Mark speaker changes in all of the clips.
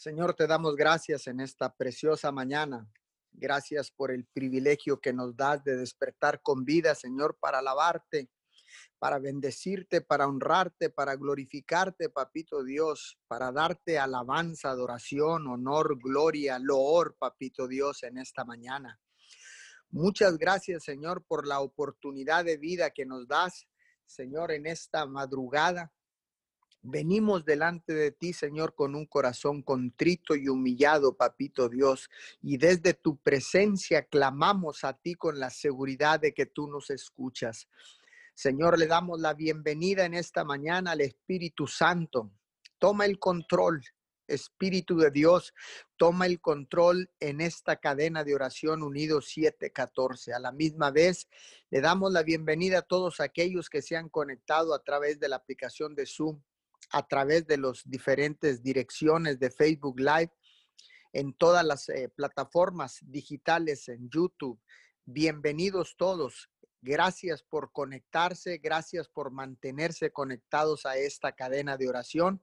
Speaker 1: Señor, te damos gracias en esta preciosa mañana. Gracias por el privilegio que nos das de despertar con vida, Señor, para alabarte, para bendecirte, para honrarte, para glorificarte, papito Dios, para darte alabanza, adoración, honor, gloria, loor, papito Dios, en esta mañana. Muchas gracias, Señor, por la oportunidad de vida que nos das, Señor, en esta madrugada. Venimos delante de ti, Señor, con un corazón contrito y humillado, papito Dios, y desde tu presencia clamamos a ti con la seguridad de que tú nos escuchas. Señor, le damos la bienvenida en esta mañana al Espíritu Santo. Toma el control, Espíritu de Dios, toma el control en esta cadena de oración unido 714. A la misma vez, le damos la bienvenida a todos aquellos que se han conectado a través de la aplicación de Zoom a través de las diferentes direcciones de Facebook Live, en todas las eh, plataformas digitales, en YouTube. Bienvenidos todos. Gracias por conectarse, gracias por mantenerse conectados a esta cadena de oración.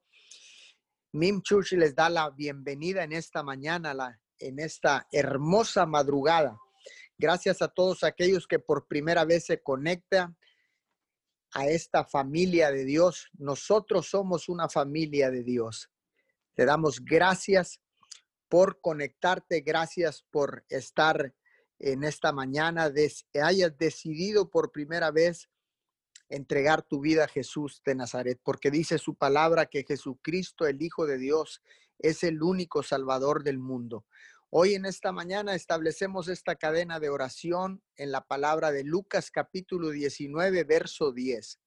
Speaker 1: Mim Church les da la bienvenida en esta mañana, la, en esta hermosa madrugada. Gracias a todos aquellos que por primera vez se conectan a esta familia de Dios. Nosotros somos una familia de Dios. Te damos gracias por conectarte, gracias por estar en esta mañana, hayas decidido por primera vez entregar tu vida a Jesús de Nazaret, porque dice su palabra que Jesucristo, el Hijo de Dios, es el único Salvador del mundo. Hoy en esta mañana establecemos esta cadena de oración en la palabra de Lucas capítulo 19, verso 10.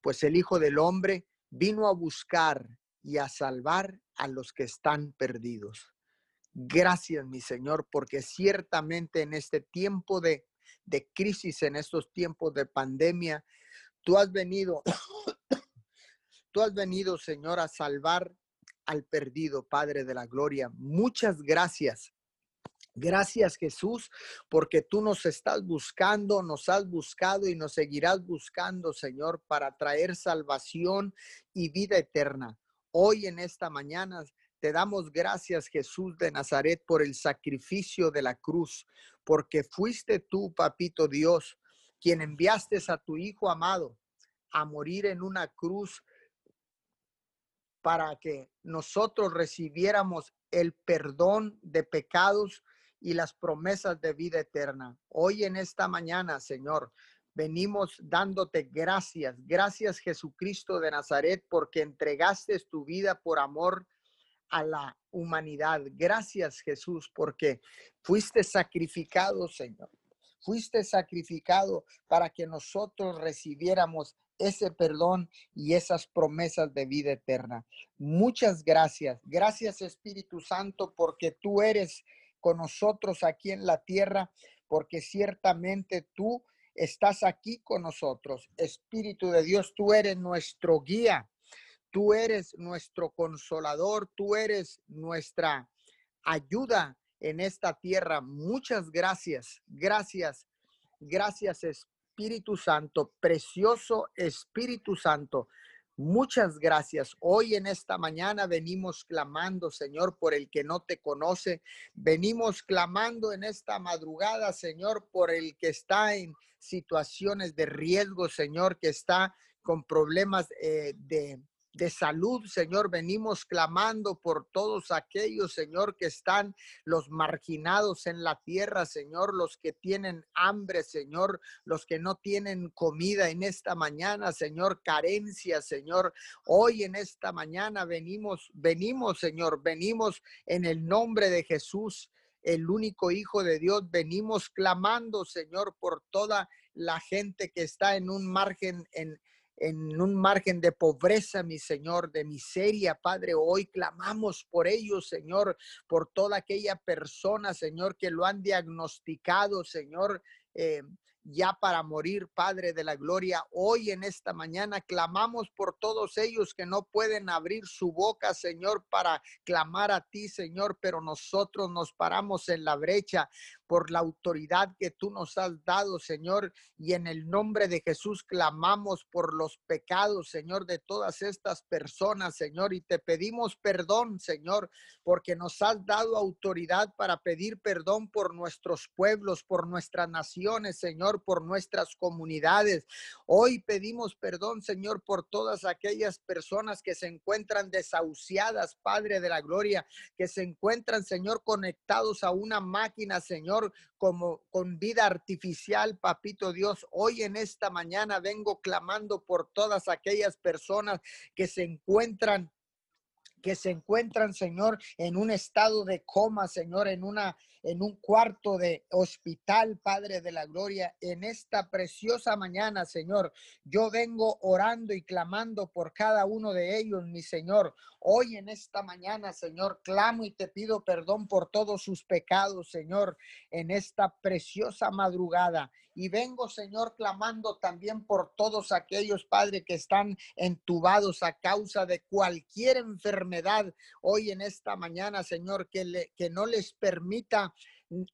Speaker 1: Pues el Hijo del Hombre vino a buscar y a salvar a los que están perdidos. Gracias, mi Señor, porque ciertamente en este tiempo de, de crisis, en estos tiempos de pandemia, tú has venido, tú has venido, Señor, a salvar al perdido, Padre de la Gloria. Muchas gracias. Gracias Jesús, porque tú nos estás buscando, nos has buscado y nos seguirás buscando, Señor, para traer salvación y vida eterna. Hoy en esta mañana te damos gracias, Jesús de Nazaret, por el sacrificio de la cruz, porque fuiste tú, papito Dios, quien enviaste a tu Hijo amado a morir en una cruz para que nosotros recibiéramos el perdón de pecados y las promesas de vida eterna. Hoy en esta mañana, Señor, venimos dándote gracias. Gracias Jesucristo de Nazaret porque entregaste tu vida por amor a la humanidad. Gracias Jesús porque fuiste sacrificado, Señor. Fuiste sacrificado para que nosotros recibiéramos ese perdón y esas promesas de vida eterna. Muchas gracias. Gracias Espíritu Santo porque tú eres con nosotros aquí en la tierra, porque ciertamente tú estás aquí con nosotros. Espíritu de Dios, tú eres nuestro guía, tú eres nuestro consolador, tú eres nuestra ayuda en esta tierra. Muchas gracias, gracias, gracias Espíritu Santo, precioso Espíritu Santo. Muchas gracias. Hoy en esta mañana venimos clamando, Señor, por el que no te conoce. Venimos clamando en esta madrugada, Señor, por el que está en situaciones de riesgo, Señor, que está con problemas eh, de de salud, Señor. Venimos clamando por todos aquellos, Señor, que están los marginados en la tierra, Señor, los que tienen hambre, Señor, los que no tienen comida en esta mañana, Señor, carencia, Señor. Hoy en esta mañana venimos, venimos, Señor, venimos en el nombre de Jesús el único Hijo de Dios, venimos clamando, Señor, por toda la gente que está en un margen, en, en un margen de pobreza, mi Señor, de miseria, Padre. Hoy clamamos por ellos, Señor, por toda aquella persona, Señor, que lo han diagnosticado, Señor. Eh, ya para morir, Padre de la Gloria. Hoy en esta mañana clamamos por todos ellos que no pueden abrir su boca, Señor, para clamar a ti, Señor, pero nosotros nos paramos en la brecha por la autoridad que tú nos has dado, Señor. Y en el nombre de Jesús clamamos por los pecados, Señor, de todas estas personas, Señor. Y te pedimos perdón, Señor, porque nos has dado autoridad para pedir perdón por nuestros pueblos, por nuestras naciones, Señor, por nuestras comunidades. Hoy pedimos perdón, Señor, por todas aquellas personas que se encuentran desahuciadas, Padre de la Gloria, que se encuentran, Señor, conectados a una máquina, Señor, como con vida artificial, papito Dios. Hoy en esta mañana vengo clamando por todas aquellas personas que se encuentran que se encuentran, Señor, en un estado de coma, Señor, en una en un cuarto de hospital, Padre de la Gloria, en esta preciosa mañana, Señor. Yo vengo orando y clamando por cada uno de ellos, mi Señor. Hoy en esta mañana, Señor, clamo y te pido perdón por todos sus pecados, Señor, en esta preciosa madrugada. Y vengo, Señor, clamando también por todos aquellos, Padre, que están entubados a causa de cualquier enfermedad hoy en esta mañana, Señor, que, le, que no les permita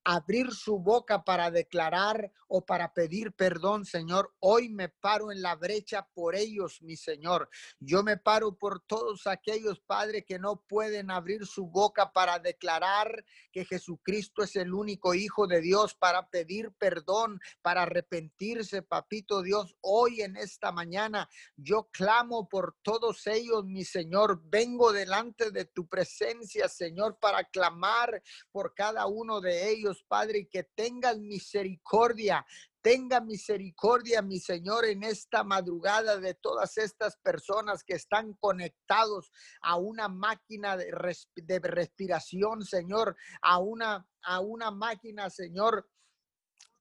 Speaker 1: abrir su boca para declarar o para pedir perdón, Señor. Hoy me paro en la brecha por ellos, mi Señor. Yo me paro por todos aquellos, Padre, que no pueden abrir su boca para declarar que Jesucristo es el único Hijo de Dios, para pedir perdón, para arrepentirse, papito Dios. Hoy en esta mañana yo clamo por todos ellos, mi Señor. Vengo delante de tu presencia, Señor, para clamar por cada uno de ellos, Padre, y que tengan misericordia. Tenga misericordia, mi Señor, en esta madrugada de todas estas personas que están conectados a una máquina de, de respiración, Señor, a una, a una máquina, Señor,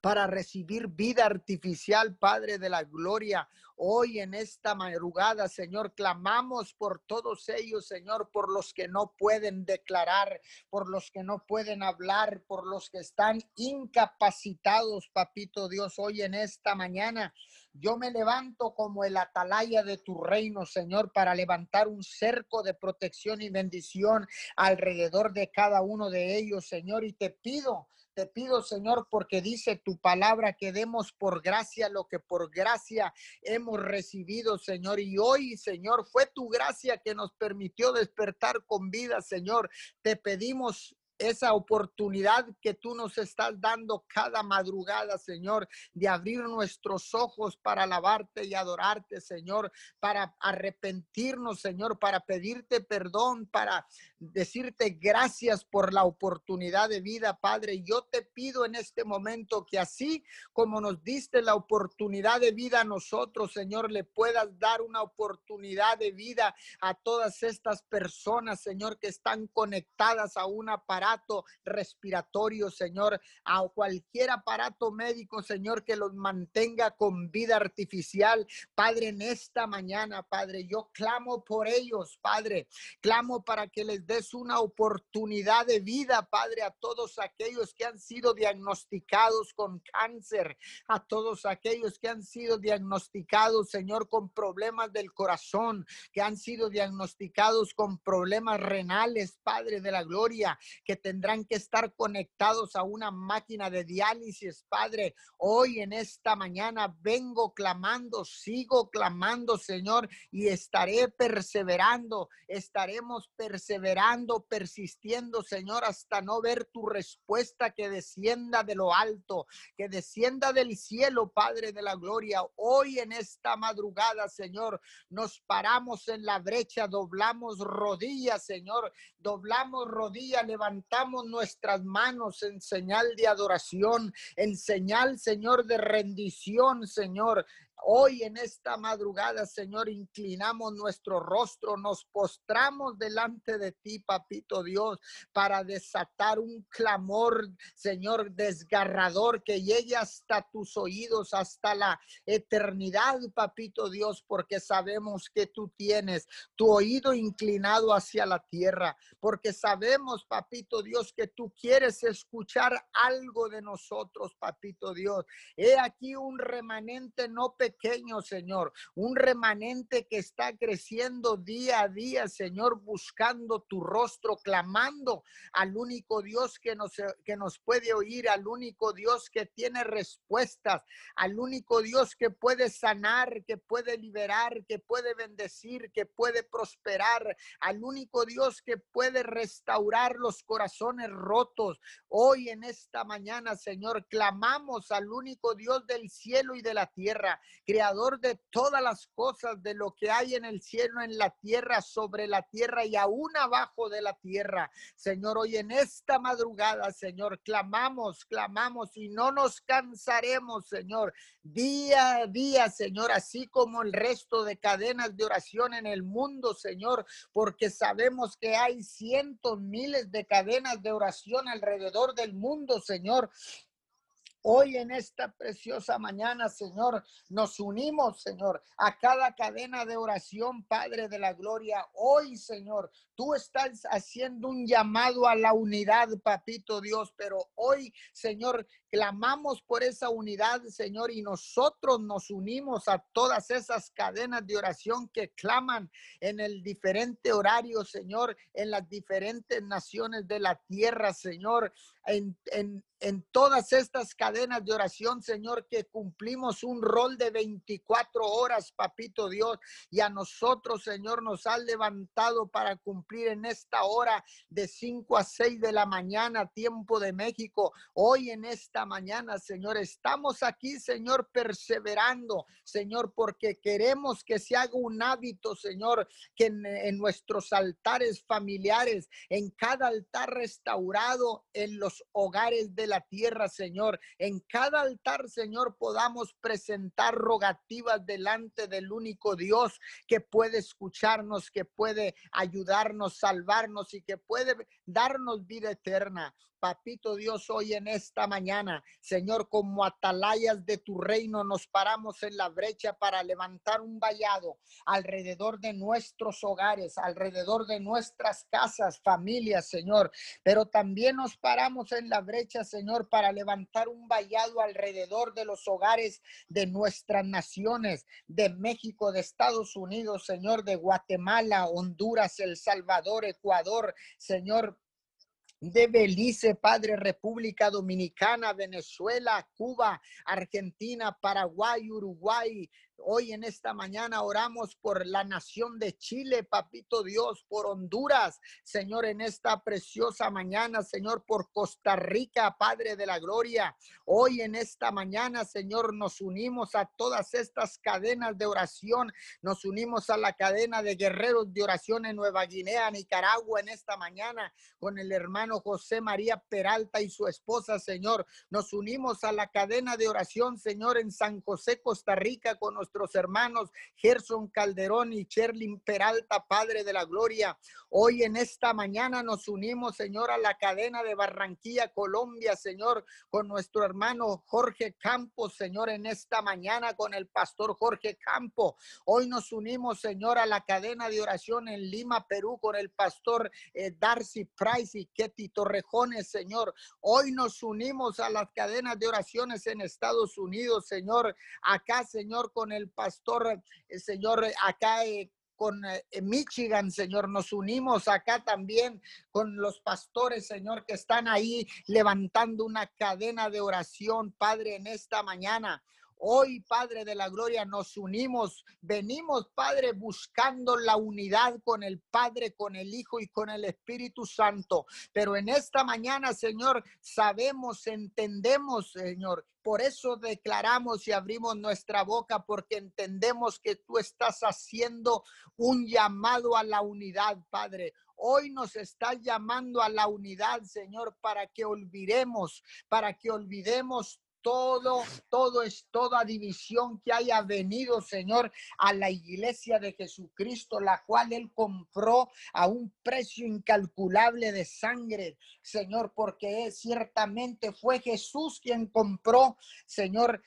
Speaker 1: para recibir vida artificial, Padre de la Gloria. Hoy en esta madrugada, Señor, clamamos por todos ellos, Señor, por los que no pueden declarar, por los que no pueden hablar, por los que están incapacitados, Papito Dios, hoy en esta mañana. Yo me levanto como el atalaya de tu reino, Señor, para levantar un cerco de protección y bendición alrededor de cada uno de ellos, Señor, y te pido te pido, Señor, porque dice tu palabra que demos por gracia lo que por gracia hemos recibido, Señor. Y hoy, Señor, fue tu gracia que nos permitió despertar con vida, Señor. Te pedimos esa oportunidad que tú nos estás dando cada madrugada, Señor, de abrir nuestros ojos para alabarte y adorarte, Señor, para arrepentirnos, Señor, para pedirte perdón, para decirte gracias por la oportunidad de vida, Padre. Yo te pido en este momento que así como nos diste la oportunidad de vida a nosotros, Señor, le puedas dar una oportunidad de vida a todas estas personas, Señor, que están conectadas a un aparato respiratorio, Señor, a cualquier aparato médico, Señor, que los mantenga con vida artificial. Padre, en esta mañana, Padre, yo clamo por ellos, Padre. Clamo para que les es una oportunidad de vida, Padre, a todos aquellos que han sido diagnosticados con cáncer, a todos aquellos que han sido diagnosticados, Señor, con problemas del corazón, que han sido diagnosticados con problemas renales, Padre de la Gloria, que tendrán que estar conectados a una máquina de diálisis, Padre. Hoy en esta mañana vengo clamando, sigo clamando, Señor, y estaré perseverando, estaremos perseverando persistiendo, Señor, hasta no ver tu respuesta que descienda de lo alto, que descienda del cielo, Padre de la Gloria. Hoy en esta madrugada, Señor, nos paramos en la brecha, doblamos rodillas, Señor, doblamos rodillas, levantamos nuestras manos en señal de adoración, en señal, Señor, de rendición, Señor. Hoy en esta madrugada, Señor, inclinamos nuestro rostro, nos postramos delante de ti, papito Dios, para desatar un clamor, Señor, desgarrador que llegue hasta tus oídos, hasta la eternidad, papito Dios, porque sabemos que tú tienes tu oído inclinado hacia la tierra, porque sabemos, papito Dios, que tú quieres escuchar algo de nosotros, papito Dios. He aquí un remanente no pequeño, Señor, un remanente que está creciendo día a día, Señor, buscando tu rostro, clamando al único Dios que nos, que nos puede oír, al único Dios que tiene respuestas, al único Dios que puede sanar, que puede liberar, que puede bendecir, que puede prosperar, al único Dios que puede restaurar los corazones rotos. Hoy en esta mañana, Señor, clamamos al único Dios del cielo y de la tierra, creador de todas las cosas, de lo que hay en el cielo, en la tierra, sobre la tierra y aún abajo de la tierra. Señor, hoy en esta madrugada, Señor, clamamos, clamamos y no nos cansaremos, Señor, día a día, Señor, así como el resto de cadenas de oración en el mundo, Señor, porque sabemos que hay cientos, miles de cadenas de oración alrededor del mundo, Señor. Hoy en esta preciosa mañana, Señor, nos unimos, Señor, a cada cadena de oración, Padre de la Gloria. Hoy, Señor, tú estás haciendo un llamado a la unidad, Papito Dios, pero hoy, Señor, clamamos por esa unidad, Señor, y nosotros nos unimos a todas esas cadenas de oración que claman en el diferente horario, Señor, en las diferentes naciones de la tierra, Señor, en, en, en todas estas cadenas de oración, Señor, que cumplimos un rol de 24 horas, papito Dios, y a nosotros, Señor, nos ha levantado para cumplir en esta hora de 5 a 6 de la mañana, tiempo de México. Hoy en esta mañana, Señor, estamos aquí, Señor, perseverando, Señor, porque queremos que se haga un hábito, Señor, que en, en nuestros altares familiares, en cada altar restaurado, en los hogares de la tierra, Señor. En cada altar, Señor, podamos presentar rogativas delante del único Dios que puede escucharnos, que puede ayudarnos, salvarnos y que puede darnos vida eterna. Papito Dios, hoy en esta mañana, Señor, como atalayas de tu reino, nos paramos en la brecha para levantar un vallado alrededor de nuestros hogares, alrededor de nuestras casas, familias, Señor. Pero también nos paramos en la brecha, Señor, para levantar un vallado alrededor de los hogares de nuestras naciones, de México, de Estados Unidos, Señor, de Guatemala, Honduras, El Salvador, Ecuador, Señor, de Belice, Padre, República Dominicana, Venezuela, Cuba, Argentina, Paraguay, Uruguay, Hoy en esta mañana oramos por la nación de Chile, papito Dios, por Honduras, Señor, en esta preciosa mañana, Señor, por Costa Rica, Padre de la Gloria. Hoy en esta mañana, Señor, nos unimos a todas estas cadenas de oración, nos unimos a la cadena de guerreros de oración en Nueva Guinea, Nicaragua, en esta mañana, con el hermano José María Peralta y su esposa, Señor. Nos unimos a la cadena de oración, Señor, en San José, Costa Rica, con nuestros hermanos Gerson Calderón y Cherlin Peralta, Padre de la Gloria. Hoy en esta mañana nos unimos, Señor, a la cadena de Barranquilla, Colombia, Señor, con nuestro hermano Jorge Campos, Señor, en esta mañana con el pastor Jorge Campo. Hoy nos unimos, Señor, a la cadena de oración en Lima, Perú, con el pastor eh, Darcy Price y Ketty Torrejones, Señor. Hoy nos unimos a las cadenas de oraciones en Estados Unidos, Señor. Acá, Señor, con el pastor, el Señor, acá eh, con eh, Michigan, Señor. Nos unimos acá también con los pastores, Señor, que están ahí levantando una cadena de oración, Padre, en esta mañana. Hoy, Padre de la Gloria, nos unimos, venimos, Padre, buscando la unidad con el Padre, con el Hijo y con el Espíritu Santo. Pero en esta mañana, Señor, sabemos, entendemos, Señor, por eso declaramos y abrimos nuestra boca porque entendemos que tú estás haciendo un llamado a la unidad, Padre. Hoy nos estás llamando a la unidad, Señor, para que olvidemos, para que olvidemos todo, todo es toda división que haya venido, Señor, a la iglesia de Jesucristo, la cual Él compró a un precio incalculable de sangre, Señor, porque ciertamente fue Jesús quien compró, Señor,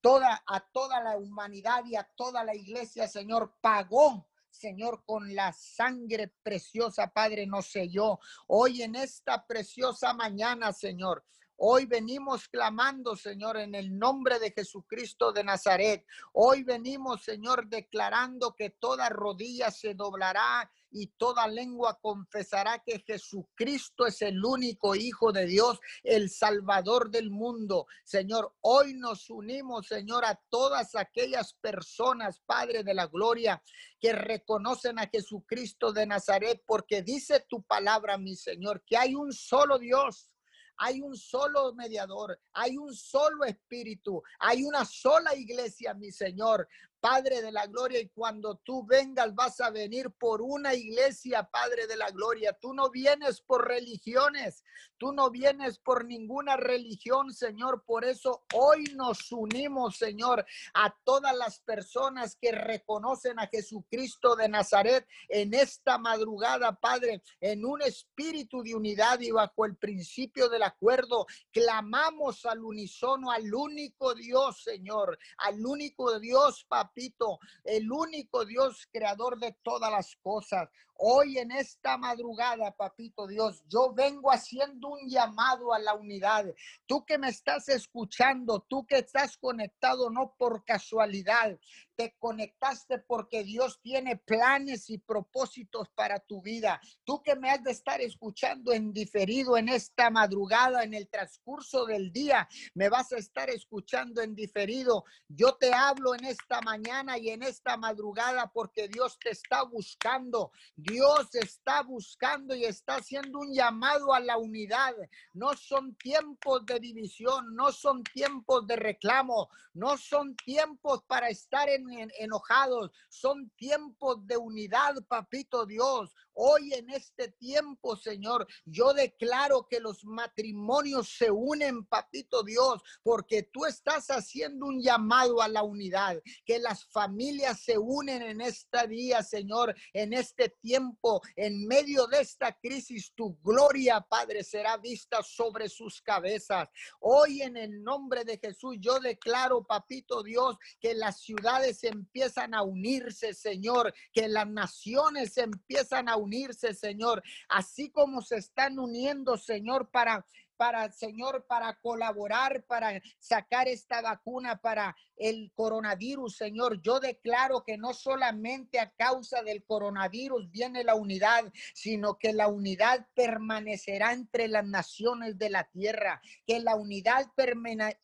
Speaker 1: toda, a toda la humanidad y a toda la iglesia, Señor, pagó Señor, con la sangre preciosa, Padre, nos selló. Hoy en esta preciosa mañana, Señor, Hoy venimos clamando, Señor, en el nombre de Jesucristo de Nazaret. Hoy venimos, Señor, declarando que toda rodilla se doblará y toda lengua confesará que Jesucristo es el único Hijo de Dios, el Salvador del mundo. Señor, hoy nos unimos, Señor, a todas aquellas personas, Padre de la Gloria, que reconocen a Jesucristo de Nazaret, porque dice tu palabra, mi Señor, que hay un solo Dios hay un solo mediador, hay un solo espíritu, hay una sola iglesia, mi Señor. Padre de la gloria, y cuando tú vengas vas a venir por una iglesia, Padre de la gloria. Tú no vienes por religiones, tú no vienes por ninguna religión, Señor. Por eso hoy nos unimos, Señor, a todas las personas que reconocen a Jesucristo de Nazaret en esta madrugada, Padre, en un espíritu de unidad y bajo el principio del acuerdo. Clamamos al unísono, al único Dios, Señor, al único Dios, papá el único Dios creador de todas las cosas. Hoy en esta madrugada, papito Dios, yo vengo haciendo un llamado a la unidad. Tú que me estás escuchando, tú que estás conectado no por casualidad, te conectaste porque Dios tiene planes y propósitos para tu vida. Tú que me has de estar escuchando en diferido en esta madrugada, en el transcurso del día, me vas a estar escuchando en diferido. Yo te hablo en esta mañana y en esta madrugada porque Dios te está buscando. Dios está buscando y está haciendo un llamado a la unidad. No son tiempos de división, no son tiempos de reclamo, no son tiempos para estar enojados, son tiempos de unidad, papito Dios. Hoy en este tiempo, Señor, yo declaro que los matrimonios se unen, papito Dios, porque tú estás haciendo un llamado a la unidad, que las familias se unen en este día, Señor, en este tiempo, en medio de esta crisis, tu gloria, Padre, será vista sobre sus cabezas. Hoy en el nombre de Jesús, yo declaro, papito Dios, que las ciudades empiezan a unirse, Señor, que las naciones empiezan a unirse, Señor, así como se están uniendo, Señor, para para, Señor, para colaborar, para sacar esta vacuna para el coronavirus, Señor. Yo declaro que no solamente a causa del coronavirus viene la unidad, sino que la unidad permanecerá entre las naciones de la tierra, que la unidad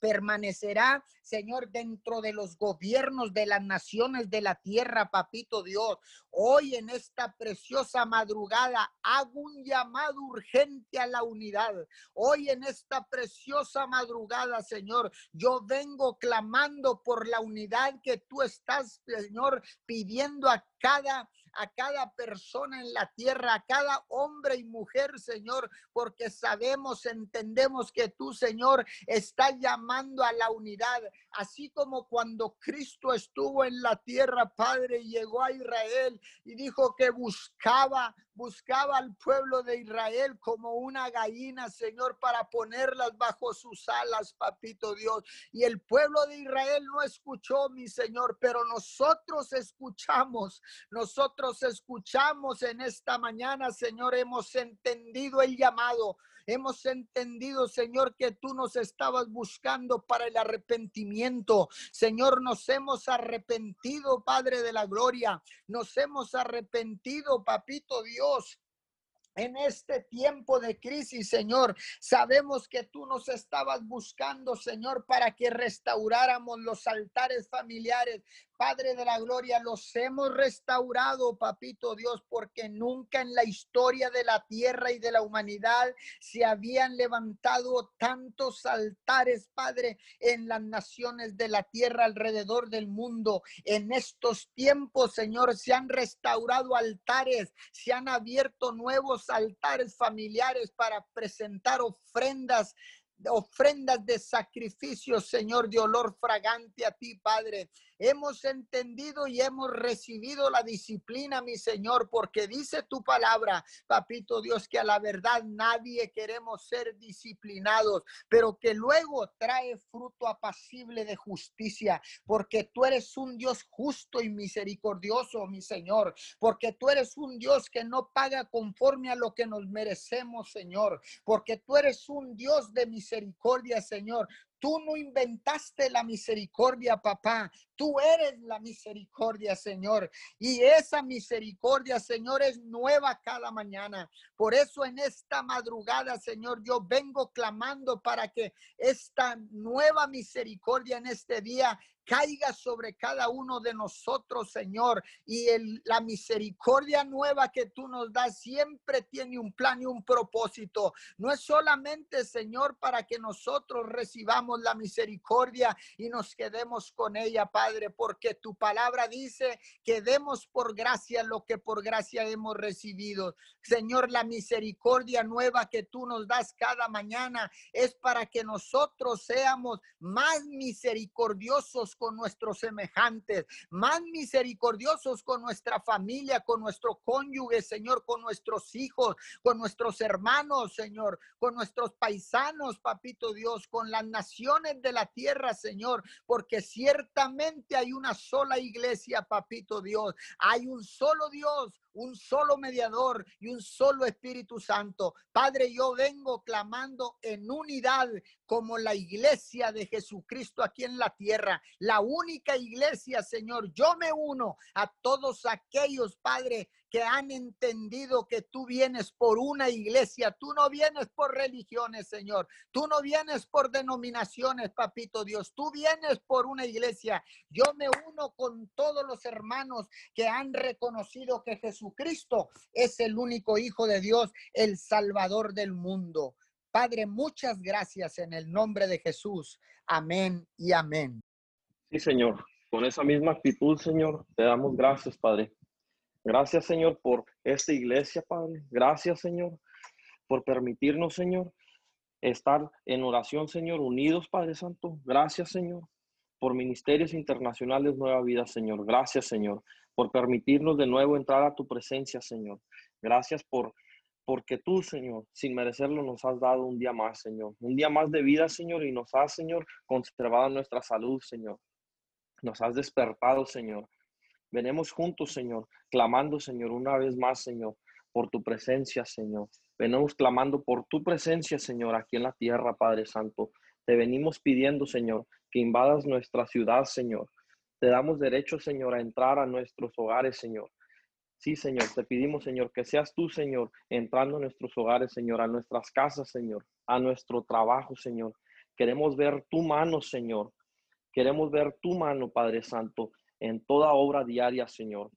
Speaker 1: permanecerá, Señor, dentro de los gobiernos de las naciones de la tierra, papito Dios. Hoy en esta preciosa madrugada hago un llamado urgente a la unidad. Hoy en esta preciosa madrugada, Señor, yo vengo clamando por la unidad que tú estás, Señor, pidiendo a cada a cada persona en la tierra, a cada hombre y mujer, Señor, porque sabemos, entendemos que tú, Señor, estás llamando a la unidad, así como cuando Cristo estuvo en la tierra, Padre, y llegó a Israel y dijo que buscaba buscaba al pueblo de Israel como una gallina, Señor, para ponerlas bajo sus alas, papito Dios. Y el pueblo de Israel no escuchó, mi Señor, pero nosotros escuchamos, nosotros escuchamos en esta mañana, Señor, hemos entendido el llamado. Hemos entendido, Señor, que tú nos estabas buscando para el arrepentimiento. Señor, nos hemos arrepentido, Padre de la Gloria. Nos hemos arrepentido, Papito Dios en este tiempo de crisis, Señor. Sabemos que tú nos estabas buscando, Señor, para que restauráramos los altares familiares, Padre de la Gloria, los hemos restaurado, papito Dios, porque nunca en la historia de la tierra y de la humanidad se habían levantado tantos altares, Padre, en las naciones de la tierra alrededor del mundo. En estos tiempos, Señor, se han restaurado altares, se han abierto nuevos altares familiares para presentar ofrendas ofrendas de sacrificio, Señor, de olor fragante a ti, Padre. Hemos entendido y hemos recibido la disciplina, mi Señor, porque dice tu palabra, papito Dios, que a la verdad nadie queremos ser disciplinados, pero que luego trae fruto apacible de justicia, porque tú eres un Dios justo y misericordioso, mi Señor, porque tú eres un Dios que no paga conforme a lo que nos merecemos, Señor, porque tú eres un Dios de misericordia, Señor. Tú no inventaste la misericordia, papá. Tú eres la misericordia, Señor. Y esa misericordia, Señor, es nueva cada mañana. Por eso en esta madrugada, Señor, yo vengo clamando para que esta nueva misericordia en este día caiga sobre cada uno de nosotros, Señor. Y la misericordia nueva que tú nos das siempre tiene un plan y un propósito. No es solamente, Señor, para que nosotros recibamos la misericordia y nos quedemos con ella, Padre, porque tu palabra dice que demos por gracia lo que por gracia hemos recibido. Señor, la misericordia nueva que tú nos das cada mañana es para que nosotros seamos más misericordiosos con nuestros semejantes, más misericordiosos con nuestra familia, con nuestro cónyuge, Señor, con nuestros hijos, con nuestros hermanos, Señor, con nuestros paisanos, papito Dios, con las naciones de la tierra, Señor, porque ciertamente hay una sola iglesia, papito Dios, hay un solo Dios, un solo mediador y un solo Espíritu Santo. Padre, yo vengo clamando en unidad como la iglesia de Jesucristo aquí en la tierra, la única iglesia, Señor. Yo me uno a todos aquellos, Padre, que han entendido que tú vienes por una iglesia, tú no vienes por religiones, Señor, tú no vienes por denominaciones, papito Dios, tú vienes por una iglesia. Yo me uno con todos los hermanos que han reconocido que Jesucristo es el único Hijo de Dios, el Salvador del mundo. Padre, muchas gracias en el nombre de Jesús. Amén y amén.
Speaker 2: Sí, Señor. Con esa misma actitud, Señor, te damos gracias, Padre. Gracias, Señor, por esta iglesia, Padre. Gracias, Señor, por permitirnos, Señor, estar en oración, Señor, unidos, Padre Santo. Gracias, Señor, por Ministerios Internacionales Nueva Vida, Señor. Gracias, Señor, por permitirnos de nuevo entrar a tu presencia, Señor. Gracias por porque tú, Señor, sin merecerlo, nos has dado un día más, Señor. Un día más de vida, Señor, y nos has, Señor, conservado nuestra salud, Señor. Nos has despertado, Señor. Venemos juntos, Señor, clamando, Señor, una vez más, Señor, por tu presencia, Señor. Venimos clamando por tu presencia, Señor, aquí en la tierra, Padre Santo. Te venimos pidiendo, Señor, que invadas nuestra ciudad, Señor. Te damos derecho, Señor, a entrar a nuestros hogares, Señor. Sí, Señor, te pedimos, Señor, que seas tú, Señor, entrando a nuestros hogares, Señor, a nuestras casas, Señor, a nuestro trabajo, Señor. Queremos ver tu mano, Señor. Queremos ver tu mano, Padre Santo, en toda obra diaria, Señor.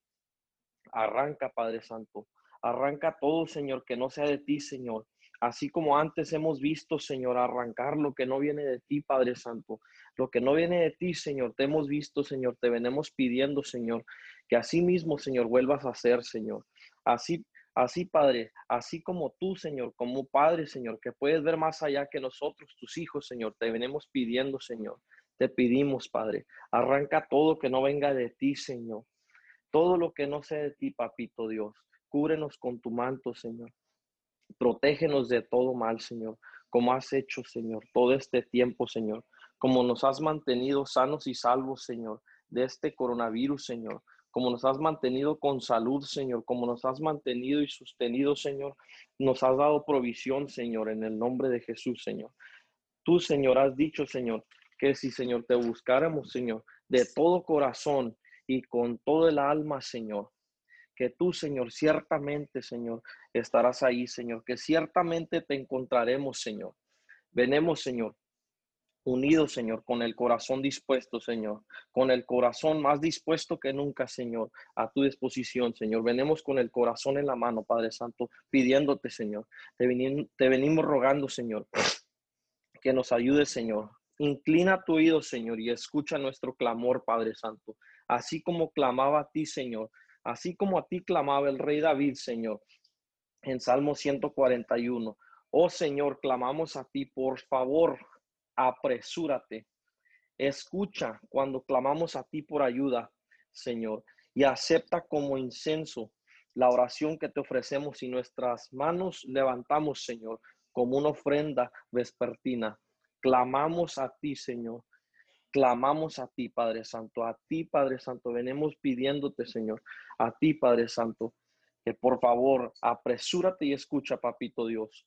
Speaker 2: Arranca, Padre Santo. Arranca todo, Señor, que no sea de ti, Señor. Así como antes hemos visto, Señor, arrancar lo que no viene de ti, Padre Santo. Lo que no viene de ti, Señor, te hemos visto, Señor. Te venimos pidiendo, Señor, que así mismo, Señor, vuelvas a hacer, Señor. Así, así, Padre, así como tú, Señor, como Padre, Señor, que puedes ver más allá que nosotros, tus hijos, Señor. Te venimos pidiendo, Señor. Te pedimos, Padre, arranca todo que no venga de ti, Señor. Todo lo que no sea de ti, papito Dios. Cúbrenos con tu manto, Señor. Protégenos de todo mal, Señor, como has hecho, Señor, todo este tiempo, Señor. Como nos has mantenido sanos y salvos, Señor, de este coronavirus, Señor. Como nos has mantenido con salud, Señor. Como nos has mantenido y sostenido, Señor. Nos has dado provisión, Señor, en el nombre de Jesús, Señor. Tú, Señor, has dicho, Señor, que si, Señor, te buscáramos, Señor, de todo corazón y con todo el alma, Señor, que tú, Señor, ciertamente, Señor, estarás ahí, Señor, que ciertamente te encontraremos, Señor. Venemos, Señor, unidos, Señor, con el corazón dispuesto, Señor, con el corazón más dispuesto que nunca, Señor, a tu disposición, Señor. Venemos con el corazón en la mano, Padre Santo, pidiéndote, Señor. Te, te venimos rogando, Señor, que nos ayude, Señor, Inclina tu oído, Señor, y escucha nuestro clamor, Padre Santo. Así como clamaba a ti, Señor. Así como a ti clamaba el rey David, Señor. En Salmo 141. Oh Señor, clamamos a ti, por favor, apresúrate. Escucha cuando clamamos a ti por ayuda, Señor, y acepta como incenso la oración que te ofrecemos y nuestras manos levantamos, Señor, como una ofrenda vespertina. Clamamos a ti, Señor. Clamamos a ti, Padre Santo. A ti, Padre Santo. Venimos pidiéndote, Señor. A ti, Padre Santo. Que por favor, apresúrate y escucha, Papito Dios.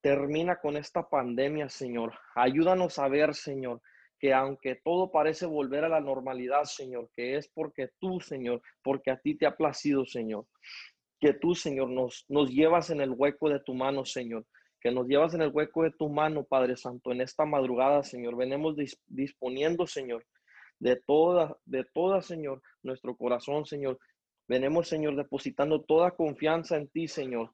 Speaker 2: Termina con esta pandemia, Señor. Ayúdanos a ver, Señor, que aunque todo parece volver a la normalidad, Señor, que es porque tú, Señor, porque a ti te ha placido, Señor, que tú, Señor, nos, nos llevas en el hueco de tu mano, Señor, que nos llevas en el hueco de tu mano, Padre Santo, en esta madrugada, Señor. Venemos disponiendo, Señor, de toda, de toda, Señor, nuestro corazón, Señor. Venemos, Señor, depositando toda confianza en ti, Señor.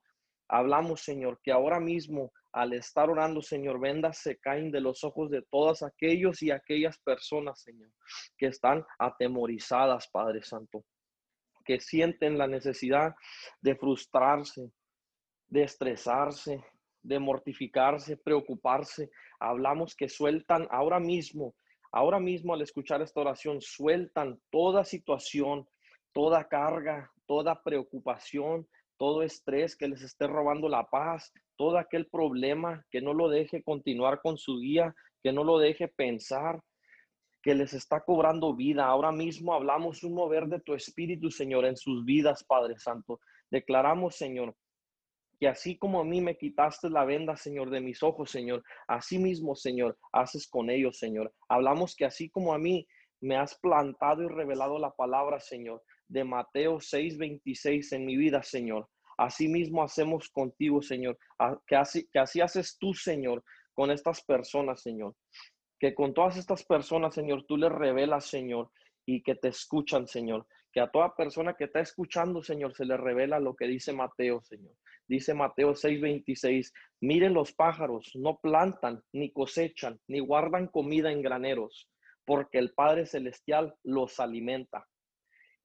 Speaker 2: Hablamos, Señor, que ahora mismo al estar orando, Señor, vendas se caen de los ojos de todos aquellos y aquellas personas, Señor, que están atemorizadas, Padre Santo, que sienten la necesidad de frustrarse, de estresarse, de mortificarse, preocuparse. Hablamos que sueltan ahora mismo, ahora mismo al escuchar esta oración, sueltan toda situación, toda carga, toda preocupación, todo estrés que les esté robando la paz, todo aquel problema que no lo deje continuar con su guía, que no lo deje pensar, que les está cobrando vida. Ahora mismo hablamos un mover de tu espíritu, Señor, en sus vidas, Padre Santo. Declaramos, Señor, que así como a mí me quitaste la venda, Señor, de mis ojos, Señor, así mismo, Señor, haces con ellos, Señor. Hablamos que así como a mí me has plantado y revelado la palabra, Señor, de Mateo 6:26 en mi vida, Señor. Así mismo hacemos contigo, Señor. Que así, que así haces tú, Señor, con estas personas, Señor. Que con todas estas personas, Señor, tú les revelas, Señor, y que te escuchan, Señor. Que a toda persona que está escuchando, Señor, se le revela lo que dice Mateo, Señor. Dice Mateo 6:26, miren los pájaros, no plantan, ni cosechan, ni guardan comida en graneros, porque el Padre Celestial los alimenta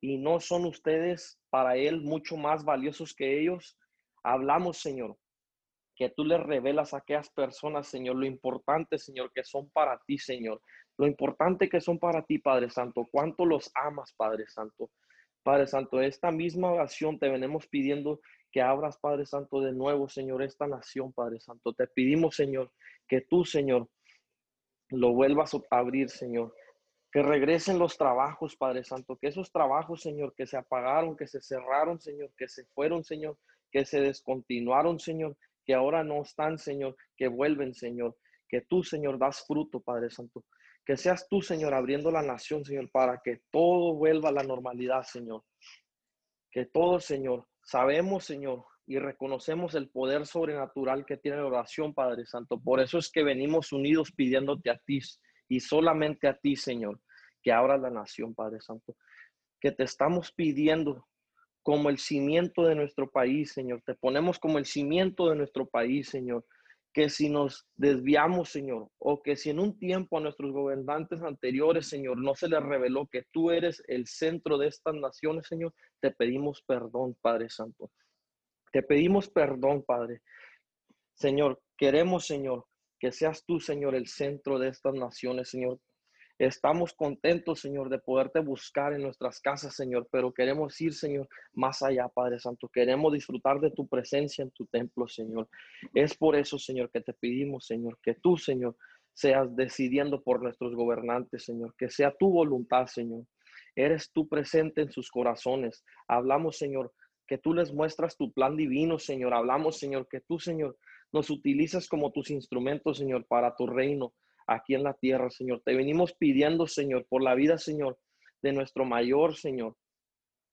Speaker 2: y no son ustedes para Él mucho más valiosos que ellos. Hablamos, Señor, que tú les revelas a aquellas personas, Señor, lo importante, Señor, que son para ti, Señor. Lo importante que son para ti, Padre Santo. Cuánto los amas, Padre Santo. Padre Santo, esta misma oración te venimos pidiendo que abras, Padre Santo, de nuevo, Señor, esta nación, Padre Santo. Te pedimos, Señor, que tú, Señor, lo vuelvas a abrir, Señor que regresen los trabajos, Padre Santo, que esos trabajos, Señor, que se apagaron, que se cerraron, Señor, que se fueron, Señor, que se descontinuaron, Señor, que ahora no están, Señor, que vuelven, Señor, que tú, Señor, das fruto, Padre Santo. Que seas tú, Señor, abriendo la nación, Señor, para que todo vuelva a la normalidad, Señor. Que todo, Señor, sabemos, Señor, y reconocemos el poder sobrenatural que tiene la oración, Padre Santo. Por eso es que venimos unidos pidiéndote a ti, y solamente a ti, Señor, que abra la nación, Padre Santo, que te estamos pidiendo como el cimiento de nuestro país, Señor. Te ponemos como el cimiento de nuestro país, Señor. Que si nos desviamos, Señor, o que si en un tiempo a nuestros gobernantes anteriores, Señor, no se les reveló que tú eres el centro de estas naciones, Señor, te pedimos perdón, Padre Santo. Te pedimos perdón, Padre. Señor, queremos, Señor, que seas tú, Señor, el centro de estas naciones, Señor. Estamos contentos, Señor, de poderte buscar en nuestras casas, Señor, pero queremos ir, Señor, más allá, Padre Santo. Queremos disfrutar de tu presencia en tu templo, Señor. Es por eso, Señor, que te pedimos, Señor, que tú, Señor, seas decidiendo por nuestros gobernantes, Señor, que sea tu voluntad, Señor. Eres tú presente en sus corazones. Hablamos, Señor, que tú les muestras tu plan divino, Señor. Hablamos, Señor, que tú, Señor, nos utilizas como tus instrumentos, Señor, para tu reino aquí en la tierra, Señor. Te venimos pidiendo, Señor, por la vida, Señor, de nuestro mayor, Señor,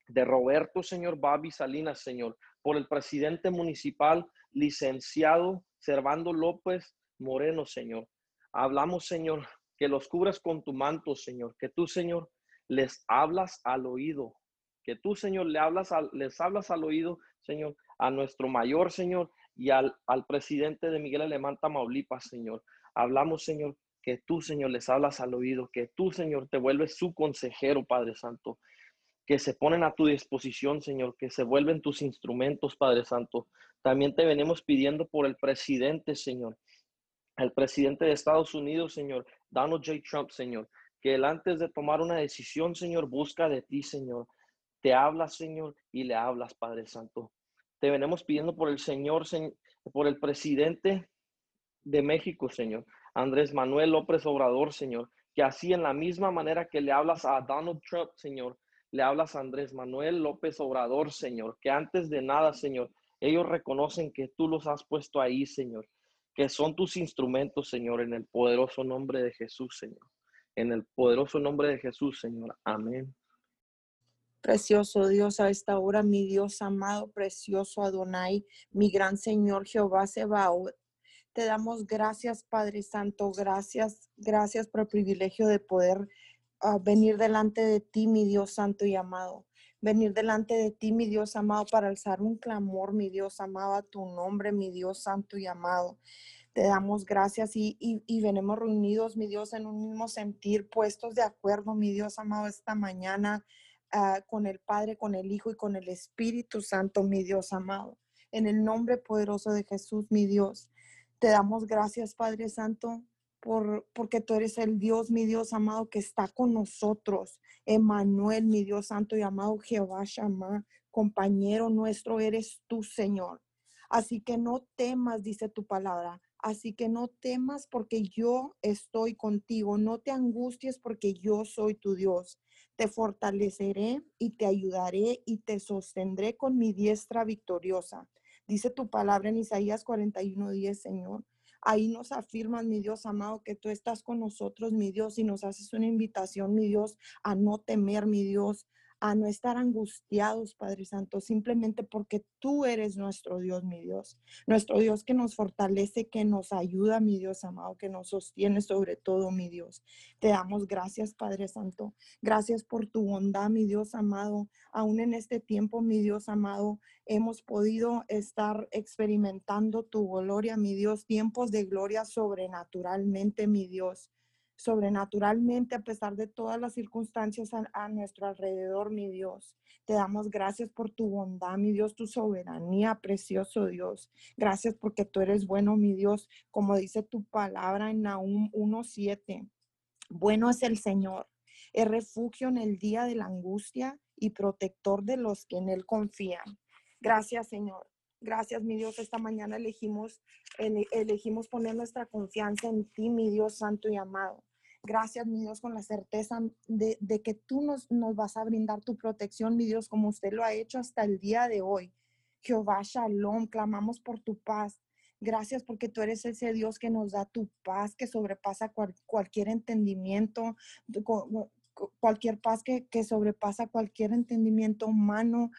Speaker 2: de Roberto, Señor, Babi Salinas, Señor, por el presidente municipal, licenciado Servando López Moreno, Señor. Hablamos, Señor, que los cubras con tu manto, Señor, que tú, Señor, les hablas al oído, que tú, Señor, le hablas les hablas al oído, Señor, a nuestro mayor, Señor, y al, al presidente de Miguel Alemán Tamaulipas, Señor. Hablamos, Señor, que tú, Señor, les hablas al oído, que tú, Señor, te vuelves su consejero, Padre Santo, que se ponen a tu disposición, Señor, que se vuelven tus instrumentos, Padre Santo. También te venimos pidiendo por el presidente, Señor, el presidente de Estados Unidos, Señor, Donald J. Trump, Señor, que él antes de tomar una decisión, Señor, busca de ti, Señor. Te hablas, Señor, y le hablas, Padre Santo. Te venimos pidiendo por el Señor, por el presidente de México, Señor, Andrés Manuel López Obrador, Señor, que así en la misma manera que le hablas a Donald Trump, Señor, le hablas a Andrés Manuel López Obrador, Señor, que antes de nada, Señor, ellos reconocen que tú los has puesto ahí, Señor, que son tus instrumentos, Señor, en el poderoso nombre de Jesús, Señor. En el poderoso nombre de Jesús, Señor. Amén.
Speaker 3: Precioso Dios, a esta hora, mi Dios amado, precioso Adonai, mi gran Señor Jehová Sebaot. Te damos gracias, Padre Santo, gracias, gracias por el privilegio de poder ah, venir delante de ti, mi Dios Santo y amado. Venir delante de ti, mi Dios amado, para alzar un clamor, mi Dios amado, a tu nombre, mi Dios Santo y amado. Te damos gracias y, y, venimos reunidos, mi Dios, en un mismo sentir, puestos de acuerdo, mi Dios amado, esta mañana Ah, con el Padre, con el Hijo y con el Espíritu Santo, mi Dios amado. En el nombre poderoso de Jesús, mi Dios, te damos gracias, Padre Santo, por, porque tú eres el Dios, mi Dios amado, que está con nosotros. Emanuel, mi Dios santo y amado Jehová Shammah, compañero nuestro eres tú, Señor. Así que no temas, dice tu palabra. Así que no temas porque yo estoy contigo. No te angusties porque yo soy tu Dios. Te fortaleceré y te ayudaré y te sostendré con mi diestra victoriosa. Dice tu palabra en Isaías 41:10, Señor. Ahí nos afirmas, mi Dios amado, que tú estás con nosotros, mi Dios, y nos haces una invitación, mi Dios, a no temer, mi Dios, a no estar angustiados, Padre Santo, simplemente porque tú eres nuestro Dios, mi Dios. Nuestro Dios que nos fortalece, que nos ayuda, mi Dios amado, que nos sostiene sobre todo, mi Dios. Te damos gracias, Padre Santo. Gracias por tu bondad, mi Dios amado. Aún en este tiempo, mi Dios amado, hemos podido estar experimentando tu gloria, mi Dios, tiempos de gloria sobrenaturalmente, mi Dios sobrenaturalmente a pesar de todas las circunstancias a, nuestro alrededor, mi Dios. Te damos gracias por tu bondad, mi Dios, tu soberanía, precioso Dios. Gracias porque tú eres bueno, mi Dios, como dice tu palabra en Nahum 1.7. Bueno es el Señor, es refugio en el día de la angustia y protector de los que en Él confían. Gracias, Señor. Gracias, mi Dios. Esta mañana elegimos, elegimos poner nuestra confianza en ti, mi Dios santo y amado. Gracias, mi Dios, con la certeza de, que tú nos, nos vas a brindar tu protección, mi Dios, como usted lo ha hecho hasta el día de hoy. Jehová Shalom, clamamos por tu paz. Gracias porque tú eres ese Dios que nos da tu paz, que sobrepasa cualquier entendimiento, cualquier paz que, sobrepasa cualquier entendimiento humano,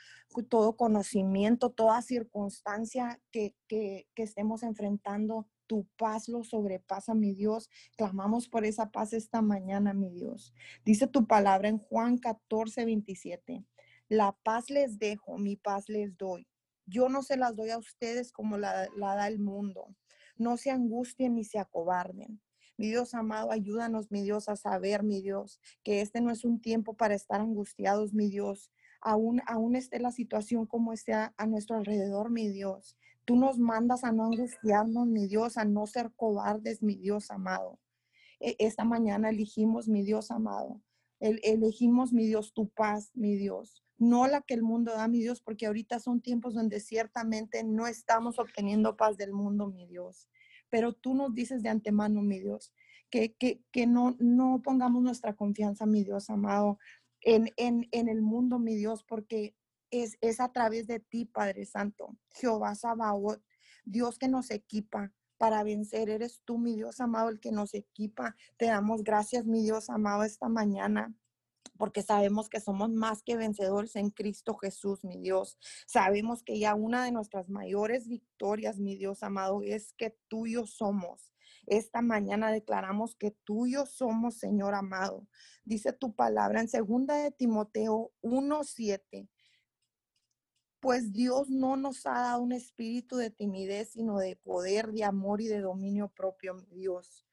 Speaker 3: todo conocimiento, toda circunstancia que, que, estemos enfrentando. Tu paz lo sobrepasa, mi Dios. Clamamos por esa paz esta mañana, mi Dios. Dice tu palabra en Juan 14, 27. La paz les dejo, mi paz les doy. Yo no se las doy a ustedes como la, la da el mundo. No se angustien ni se acobarden. Mi Dios amado, ayúdanos, mi Dios, a saber, mi Dios, que este no es un tiempo para estar angustiados, mi Dios. Aún, aún esté la situación como esté a, nuestro alrededor, mi Dios. Tú nos mandas a no angustiarnos, mi Dios, a no ser cobardes, mi Dios amado. E, esta mañana elegimos, mi Dios amado, elegimos, mi Dios, tu paz, mi Dios, no la que el mundo da, mi Dios, porque ahorita son tiempos donde ciertamente no estamos obteniendo paz del mundo, mi Dios pero tú nos dices de antemano, mi Dios, que, que, no, no pongamos nuestra confianza, mi Dios amado, en, en, en el mundo, mi Dios, porque es, es a través de ti, Padre Santo, Jehová Sabaoth, Dios que nos equipa, para vencer. Eres tú, mi Dios amado, el que nos equipa. Te damos gracias, mi Dios amado, esta mañana porque sabemos que somos más que vencedores en Cristo Jesús, mi Dios. Sabemos que ya una de nuestras mayores victorias, mi Dios amado, es que tuyos somos. Esta mañana declaramos que tuyos somos, Señor amado. Dice tu palabra en segunda de Timoteo 1:7. Pues Dios no nos ha dado un espíritu de timidez, sino de poder, de amor y de dominio propio, mi Dios.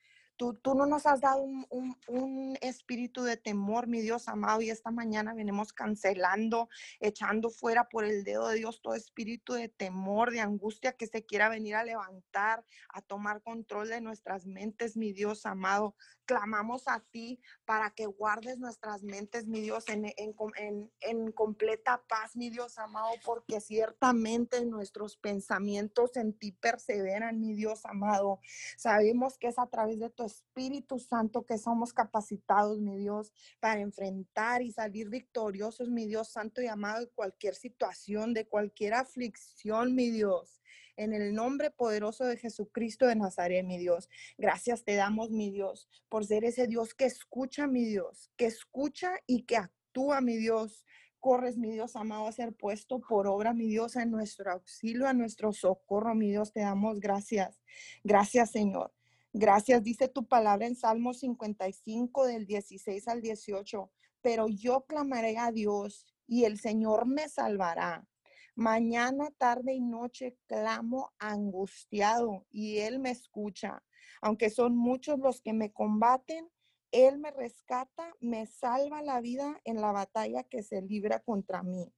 Speaker 3: Tú, no nos has dado un, espíritu de temor, mi Dios amado, y esta mañana venimos cancelando, echando fuera por el dedo de Dios todo espíritu de temor, de angustia que se quiera venir a levantar, a tomar control de nuestras mentes, mi Dios amado. Clamamos a ti para que guardes nuestras mentes, mi Dios, en, en completa paz, mi Dios amado, porque ciertamente nuestros pensamientos en ti perseveran, mi Dios amado. Sabemos que es a través de tu Espíritu Santo que somos capacitados, mi Dios, para enfrentar y salir victoriosos, mi Dios Santo y amado, de cualquier situación, de cualquier aflicción, mi Dios en el nombre poderoso de Jesucristo de Nazaret, mi Dios. Gracias te damos, mi Dios, por ser ese Dios que escucha, mi Dios, que escucha y que actúa, mi Dios. Corres, mi Dios amado, a ser puesto por obra, mi Dios, en nuestro auxilio, a nuestro socorro, mi Dios, te damos gracias. Gracias, Señor. Gracias, dice tu palabra en Salmo 55 del 16 al 18. Pero yo clamaré a Dios y el Señor me salvará. Mañana, tarde y noche clamo angustiado y Él me escucha. Aunque son muchos los que me combaten, Él me rescata, me salva la vida en la batalla que se libra contra mí.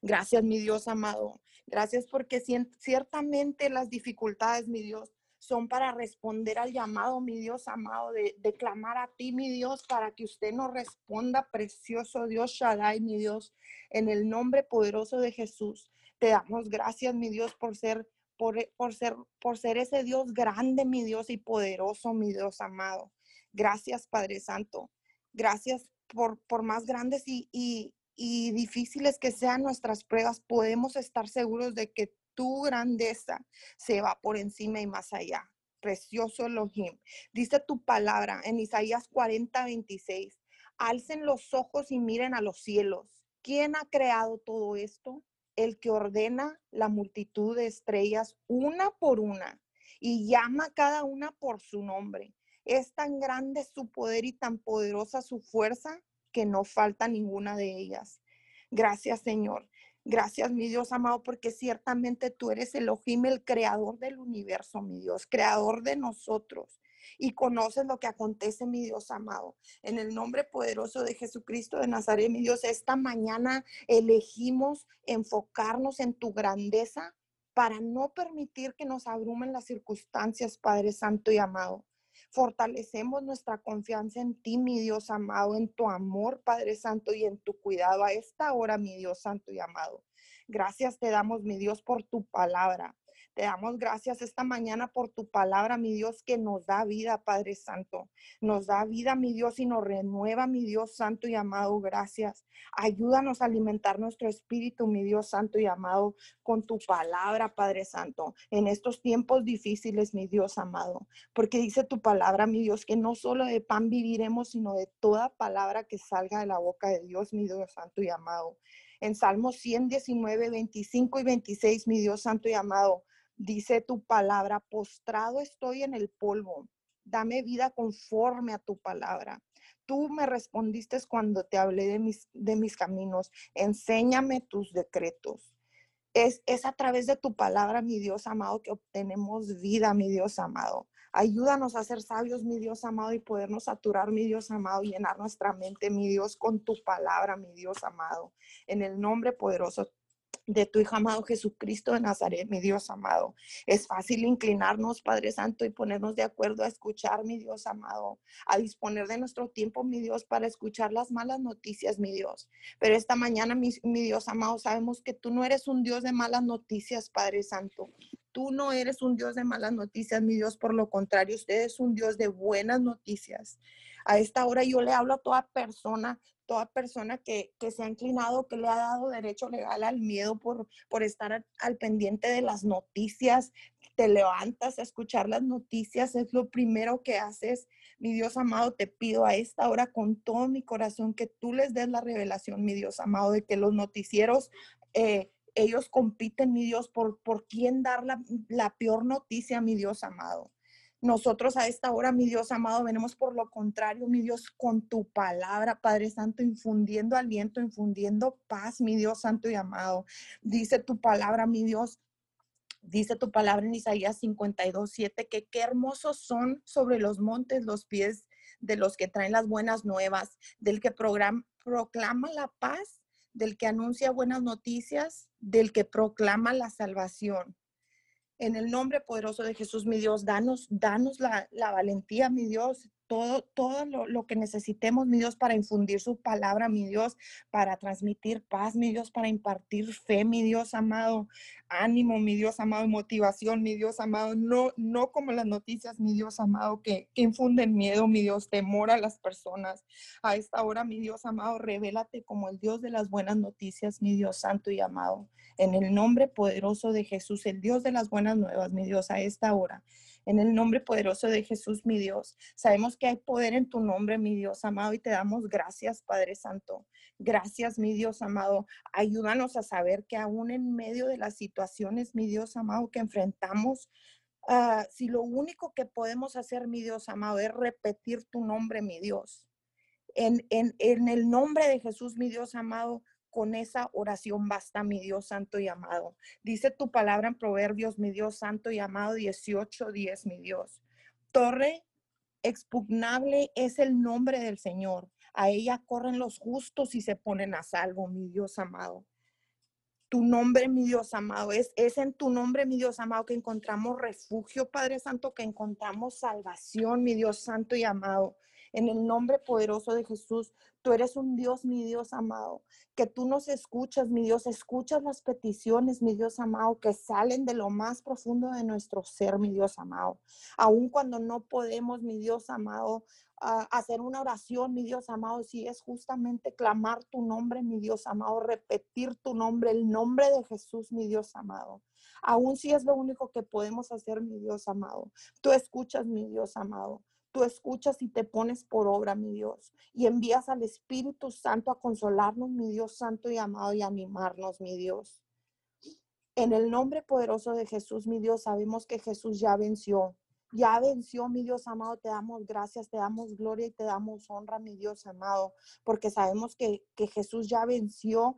Speaker 3: Gracias, mi Dios amado. Gracias porque ciertamente las dificultades, mi Dios, son para responder al llamado, mi Dios amado, de, clamar a ti, mi Dios, para que usted nos responda, precioso Dios Shaddai, mi Dios, en el nombre poderoso de Jesús. Te damos gracias, mi Dios, por ser, por, por ser, por ser ese Dios grande, mi Dios, y poderoso, mi Dios amado. Gracias, Padre Santo. Gracias por, por más grandes y, y, y difíciles que sean nuestras pruebas, podemos estar seguros de que tu grandeza se va por encima y más allá. Precioso Elohim. Dice tu palabra en Isaías 40, 26. Alcen los ojos y miren a los cielos. ¿Quién ha creado todo esto? El que ordena la multitud de estrellas una por una y llama a cada una por su nombre. Es tan grande su poder y tan poderosa su fuerza que no falta ninguna de ellas. Gracias, Señor. Gracias, mi Dios amado, porque ciertamente tú eres Elohim, el creador del universo, mi Dios, creador de nosotros. Y conoces lo que acontece, mi Dios amado. En el nombre poderoso de Jesucristo de Nazaret, mi Dios, esta mañana elegimos enfocarnos en tu grandeza para no permitir que nos abrumen las circunstancias, Padre Santo y amado. Fortalecemos nuestra confianza en ti, mi Dios amado, en tu amor, Padre Santo, y en tu cuidado a esta hora, mi Dios Santo y amado. Gracias te damos, mi Dios, por tu palabra. Te damos gracias esta mañana por tu palabra, mi Dios, que nos da vida, Padre Santo. Nos da vida, mi Dios, y nos renueva, mi Dios Santo y amado. Gracias. Ayúdanos a alimentar nuestro espíritu, mi Dios Santo y amado, con tu palabra, Padre Santo, en estos tiempos difíciles, mi Dios amado. Porque dice tu palabra, mi Dios, que no solo de pan viviremos, sino de toda palabra que salga de la boca de Dios, mi Dios Santo y amado. En Salmos 119, 25 y 26, mi Dios Santo y amado, Dice tu palabra, postrado estoy en el polvo. Dame vida conforme a tu palabra. Tú me respondiste cuando te hablé de mis, de mis caminos. Enséñame tus decretos. Es, es a través de tu palabra, mi Dios amado, que obtenemos vida, mi Dios amado. Ayúdanos a ser sabios, mi Dios amado, y podernos saturar, mi Dios amado, y llenar nuestra mente, mi Dios, con tu palabra, mi Dios amado. En el nombre poderoso de tu Hijo amado Jesucristo de Nazaret, mi Dios amado. Es fácil inclinarnos, Padre Santo, y ponernos de acuerdo a escuchar, mi Dios amado, a disponer de nuestro tiempo, mi Dios, para escuchar las malas noticias, mi Dios. Pero esta mañana, mi, mi Dios amado, sabemos que tú no eres un Dios de malas noticias, Padre Santo. Tú no eres un Dios de malas noticias, mi Dios, por lo contrario, usted es un Dios de buenas noticias. A esta hora yo le hablo a toda persona, toda persona que, se ha inclinado, que le ha dado derecho legal al miedo por, por estar al, pendiente de las noticias. Te levantas a escuchar las noticias, es lo primero que haces. Mi Dios amado, te pido a esta hora con todo mi corazón que tú les des la revelación, mi Dios amado, de que los noticieros... Eh, ellos compiten, mi Dios, por, por quién dar la, la peor noticia, mi Dios amado. Nosotros a esta hora, mi Dios amado, venimos por lo contrario, mi Dios, con tu palabra, Padre Santo, infundiendo aliento, infundiendo paz, mi Dios Santo y amado. Dice tu palabra, mi Dios, Dice tu palabra en Isaías 52, 7, que qué hermosos son sobre los montes los pies de los que traen las buenas nuevas, del que proclama la paz, del que anuncia buenas noticias, del que proclama la salvación. En el nombre poderoso de Jesús, mi Dios, danos, danos la, la valentía, mi Dios, todo, todo lo, que necesitemos, mi Dios, para infundir su palabra, mi Dios, para transmitir paz, mi Dios, para impartir fe, mi Dios amado, ánimo, mi Dios amado, motivación, mi Dios amado, no, no como las noticias, mi Dios amado, que, que infunden miedo, mi Dios, temor a las personas. A esta hora, mi Dios amado, revélate como el Dios de las buenas noticias, mi Dios santo y amado. En el nombre poderoso de Jesús, el Dios de las buenas nuevas, mi Dios, a esta hora. En el nombre poderoso de Jesús, mi Dios. Sabemos que hay poder en tu nombre, mi Dios amado, y te damos gracias, Padre Santo. Gracias, mi Dios amado. Ayúdanos a saber que aún en medio de las situaciones, mi Dios amado, que enfrentamos, ah, si lo único que podemos hacer, mi Dios amado, es repetir tu nombre, mi Dios. En, en, en el nombre de Jesús, mi Dios amado, con esa oración basta, mi Dios santo y amado. Dice tu palabra en Proverbios, mi Dios santo y amado, 18, 10, mi Dios. Torre expugnable es el nombre del Señor. A ella corren los justos y se ponen a salvo, mi Dios amado. Tu nombre, mi Dios amado, es, es en tu nombre, mi Dios amado, que encontramos refugio, Padre Santo, que encontramos salvación, mi Dios santo y amado. En el nombre poderoso de Jesús, tú eres un Dios, mi Dios amado, que tú nos escuchas, mi Dios, escuchas las peticiones, mi Dios amado, que salen de lo más profundo de nuestro ser, mi Dios amado. Aun cuando no podemos, mi Dios amado, hacer una oración, mi Dios amado, si es justamente clamar tu nombre, mi Dios amado, repetir tu nombre, el nombre de Jesús, mi Dios amado. Aún si es lo único que podemos hacer, mi Dios amado. Tú escuchas, mi Dios amado tú escuchas y te pones por obra, mi Dios, y envías al Espíritu Santo a consolarnos, mi Dios santo y amado, y animarnos, mi Dios. En el nombre poderoso de Jesús, mi Dios, sabemos que Jesús ya venció. Ya venció, mi Dios amado, te damos gracias, te damos gloria y te damos honra, mi Dios amado, porque sabemos que, que Jesús ya venció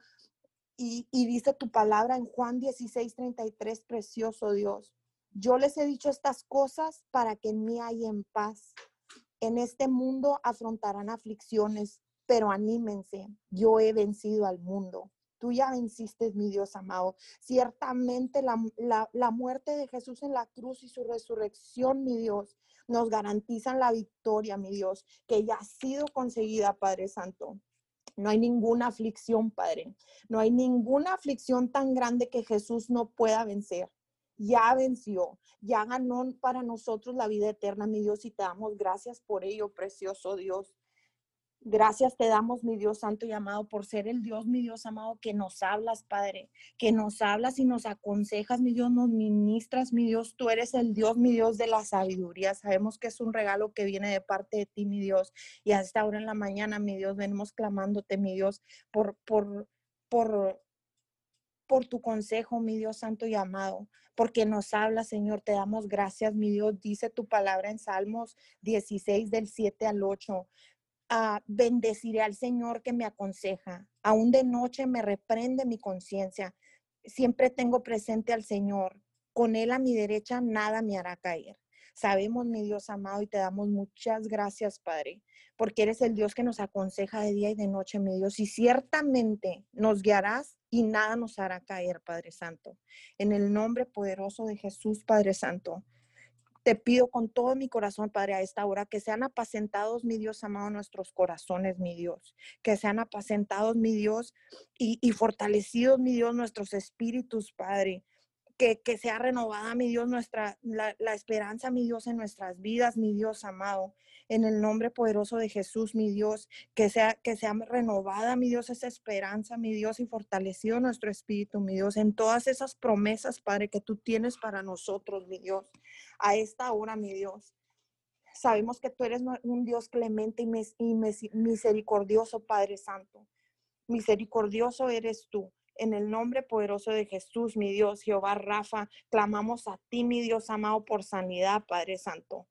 Speaker 3: y, y dice tu palabra en Juan 16, 33, precioso Dios yo les he dicho estas cosas para que en mí hay en paz. En este mundo afrontarán aflicciones, pero anímense, yo he vencido al mundo. Tú ya venciste, mi Dios amado. Ciertamente la, la muerte de Jesús en la cruz y su resurrección, mi Dios, nos garantizan la victoria, mi Dios, que ya ha sido conseguida, Padre Santo. No hay ninguna aflicción, Padre. No hay ninguna aflicción tan grande que Jesús no pueda vencer ya venció, ya ganó para nosotros la vida eterna, mi Dios, y te damos gracias por ello, precioso Dios. Gracias te damos, mi Dios santo y amado, por ser el Dios, mi Dios amado, que nos hablas, Padre, que nos hablas y nos aconsejas, mi Dios, nos ministras, mi Dios, tú eres el Dios, mi Dios de la sabiduría. Sabemos que es un regalo que viene de parte de ti, mi Dios. Y hasta ahora en la mañana, mi Dios, venimos clamándote, mi Dios, por, por, por, por tu consejo, mi Dios santo y amado, porque nos habla, Señor. Te damos gracias, mi Dios. Dice tu palabra en Salmos 16 del 7 al 8. Ah, bendeciré al Señor que me aconseja. Aún de noche me reprende mi conciencia. Siempre tengo presente al Señor. Con Él a mi derecha nada me hará caer. Sabemos, mi Dios amado, y te damos muchas gracias, Padre, porque eres el Dios que nos aconseja de día y de noche, mi Dios, y ciertamente nos guiarás y nada nos hará caer, Padre Santo. En el nombre poderoso de Jesús, Padre Santo. Te pido con todo mi corazón, Padre, a esta hora, que sean apacentados, mi Dios amado, nuestros corazones, mi Dios. Que sean apacentados, mi Dios, y, y fortalecidos, mi Dios, nuestros espíritus, Padre que, sea renovada, mi Dios, nuestra, la, esperanza, mi Dios, en nuestras vidas, mi Dios amado. En el nombre poderoso de Jesús, mi Dios, que sea, que sea renovada, mi Dios, esa esperanza, mi Dios, y fortalecido nuestro espíritu, mi Dios, en todas esas promesas, Padre, que tú tienes para nosotros, mi Dios, a esta hora, mi Dios. Sabemos que tú eres un Dios clemente y misericordioso, Padre Santo. Misericordioso eres tú. En el nombre poderoso de Jesús, mi Dios, Jehová Rafa, clamamos a ti, mi Dios amado, por sanidad, Padre Santo.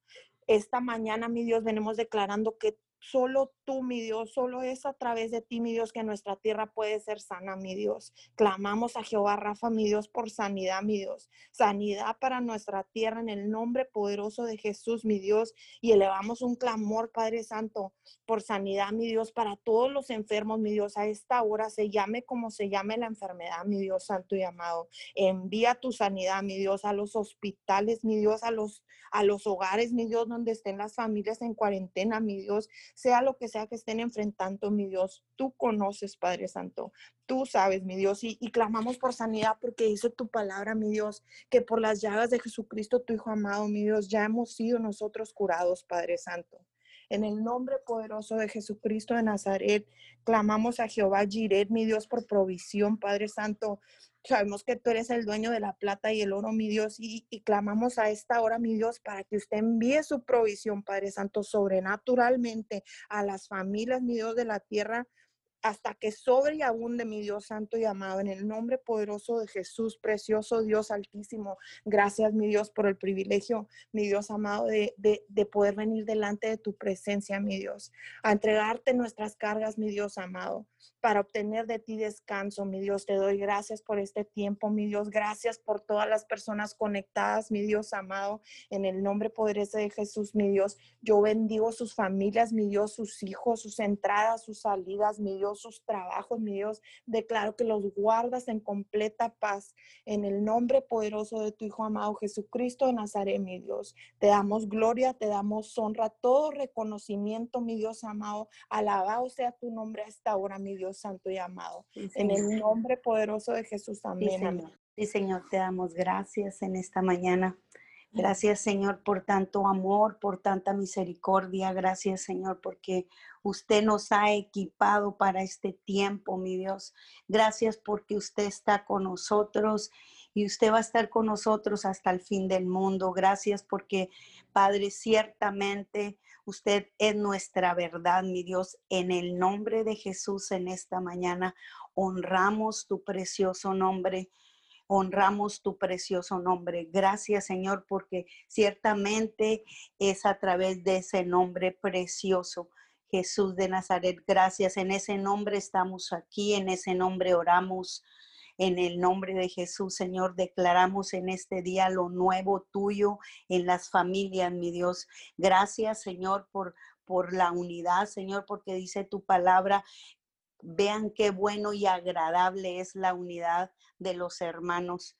Speaker 3: Esta mañana, mi Dios, venimos declarando que solo tú, mi Dios, solo es a través de ti, mi Dios, que nuestra tierra puede ser sana, mi Dios. Clamamos a Jehová Rafa, mi Dios, por sanidad, mi Dios. Sanidad para nuestra tierra en el nombre poderoso de Jesús, mi Dios. Y elevamos un clamor, Padre Santo, por sanidad, mi Dios, para todos los enfermos, mi Dios, a esta hora, se llame como se llame la enfermedad, mi Dios Santo y amado. Envía tu sanidad, mi Dios, a los hospitales, mi Dios, a los, a los hogares, mi Dios, donde estén las familias en cuarentena, mi Dios, sea lo que sea que estén enfrentando, mi Dios. Tú conoces, Padre Santo. Tú sabes, mi Dios, y, y, clamamos por sanidad porque dice tu palabra, mi Dios, que por las llagas de Jesucristo, tu Hijo amado, mi Dios, ya hemos sido nosotros curados, Padre Santo. En el nombre poderoso de Jesucristo de Nazaret, clamamos a Jehová Jiret, mi Dios, por provisión, Padre Santo. Sabemos que tú eres el dueño de la plata y el oro, mi Dios, y, y, clamamos a esta hora, mi Dios, para que usted envíe su provisión, Padre Santo, sobrenaturalmente a las familias, mi Dios, de la tierra hasta que sobre y abunde mi Dios santo y amado, en el nombre poderoso de Jesús, precioso Dios altísimo. Gracias, mi Dios, por el privilegio, mi Dios amado, de, de, de, poder venir delante de tu presencia, mi Dios, a entregarte nuestras cargas, mi Dios amado, para obtener de ti descanso, mi Dios. Te doy gracias por este tiempo, mi Dios. Gracias por todas las personas conectadas, mi Dios amado, en el nombre poderoso de Jesús, mi Dios. Yo bendigo sus familias, mi Dios, sus hijos, sus entradas, sus salidas, mi Dios sus trabajos, mi Dios. Declaro que los guardas en completa paz en el nombre poderoso de tu Hijo amado Jesucristo de Nazaret, mi Dios. Te damos gloria, te damos honra, todo reconocimiento, mi Dios amado. Alabado sea tu nombre a esta hora, mi Dios santo y amado. Sí, en el nombre poderoso de Jesús, amén.
Speaker 4: Sí, Señor. Sí, Señor, te damos gracias en esta mañana. Gracias, Señor, por tanto amor, por tanta misericordia. Gracias, Señor, porque usted nos ha equipado para este tiempo, mi Dios. Gracias porque usted está con nosotros y usted va a estar con nosotros hasta el fin del mundo. Gracias porque, Padre, ciertamente usted es nuestra verdad, mi Dios. En el nombre de Jesús en esta mañana honramos tu precioso nombre honramos tu precioso nombre. Gracias, Señor, porque ciertamente es a través de ese nombre precioso. Jesús de Nazaret, gracias. En ese nombre estamos aquí, en ese nombre oramos. En el nombre de Jesús, Señor, declaramos en este día lo nuevo tuyo en las familias, mi Dios. Gracias, Señor, por, por la unidad, Señor, porque dice tu palabra Vean qué bueno y agradable es la unidad de los hermanos.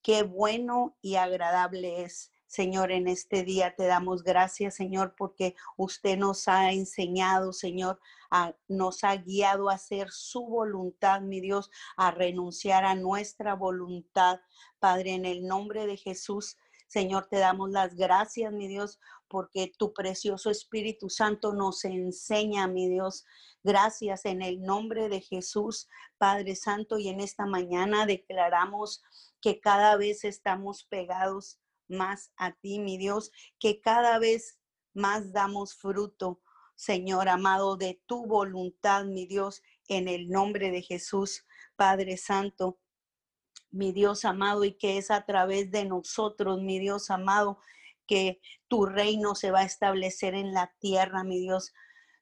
Speaker 4: Qué bueno y agradable es. Señor, en este día te damos gracias, Señor, porque usted nos ha enseñado, Señor, a, nos ha guiado a hacer su voluntad, mi Dios, a renunciar a nuestra voluntad. Padre, en el nombre de Jesús, Señor, te damos las gracias, mi Dios, porque tu precioso Espíritu Santo nos enseña, mi Dios. Gracias en el nombre de Jesús, Padre Santo, y en esta mañana declaramos que cada vez estamos pegados más a ti, mi Dios, que cada vez más damos fruto, Señor amado, de tu voluntad, mi Dios, en el nombre de Jesús, Padre Santo mi Dios amado, y que es a través de nosotros, mi Dios amado, que tu reino se va a establecer en la tierra, mi Dios.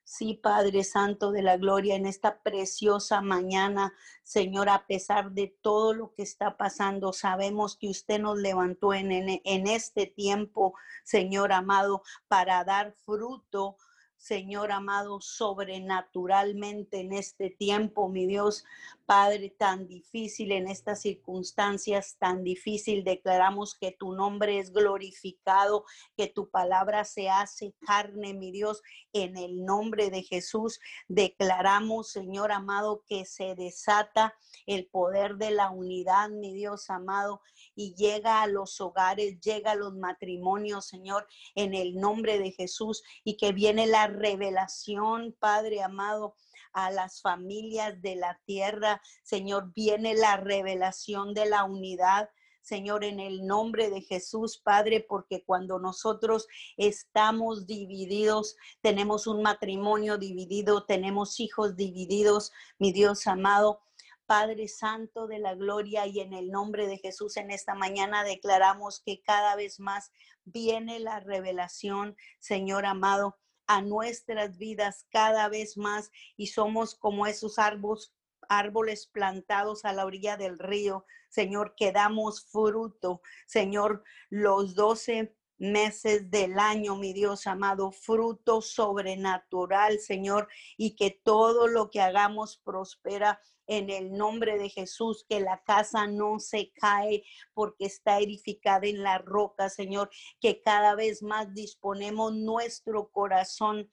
Speaker 4: Sí, Padre Santo de la Gloria, en esta preciosa mañana, Señor, a pesar de todo lo que está pasando, sabemos que usted nos levantó en, en, en este tiempo, Señor amado, para dar fruto, Señor amado, sobrenaturalmente en este tiempo, mi Dios, Padre, tan difícil en estas circunstancias, tan difícil, declaramos que tu nombre es glorificado, que tu palabra se hace carne, mi Dios, en el nombre de Jesús. Declaramos, Señor amado, que se desata el poder de la unidad, mi Dios amado, y llega a los hogares, llega a los matrimonios, Señor, en el nombre de Jesús, y que viene la revelación, Padre amado, a las familias de la tierra. Señor, viene la revelación de la unidad. Señor, en el nombre de Jesús, Padre, porque cuando nosotros estamos divididos, tenemos un matrimonio dividido, tenemos hijos divididos, mi Dios amado, Padre Santo de la Gloria, y en el nombre de Jesús en esta mañana declaramos que cada vez más viene la revelación, Señor amado, a nuestras vidas cada vez más y somos como esos árboles árboles plantados a la orilla del río, Señor, que damos fruto, Señor, los doce meses del año, mi Dios amado, fruto sobrenatural, Señor, y que todo lo que hagamos prospera en el nombre de Jesús, que la casa no se cae porque está edificada en la roca, Señor, que cada vez más disponemos nuestro corazón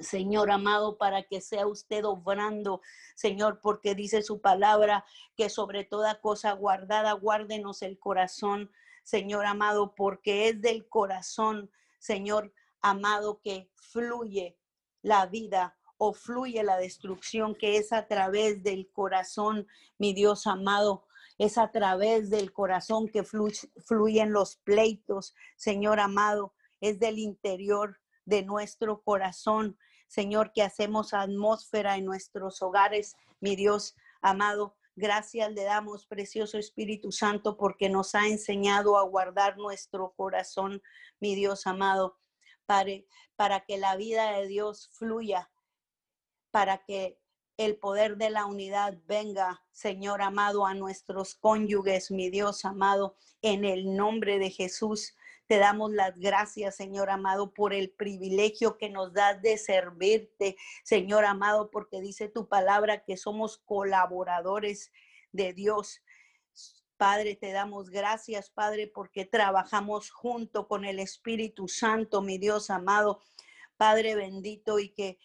Speaker 4: Señor amado, para que sea usted obrando, Señor, porque dice su palabra que sobre toda cosa guardada, guárdenos el corazón, Señor amado, porque es del corazón, Señor amado, que fluye la vida o fluye la destrucción, que es a través del corazón, mi Dios amado. Es a través del corazón que fluyen los pleitos, Señor amado. Es del interior de nuestro corazón, Señor, que hacemos atmósfera en nuestros hogares, mi Dios amado. Gracias le damos, precioso Espíritu Santo, porque nos ha enseñado a guardar nuestro corazón, mi Dios amado, para, para que la vida de Dios fluya, para que el poder de la unidad venga, Señor amado, a nuestros cónyuges, mi Dios amado, en el nombre de Jesús. Te damos las gracias, Señor amado, por el privilegio que nos das de servirte, Señor amado, porque dice tu palabra que somos colaboradores de Dios. Padre, te damos gracias, Padre, porque trabajamos junto con el Espíritu Santo, mi Dios amado, Padre bendito, y que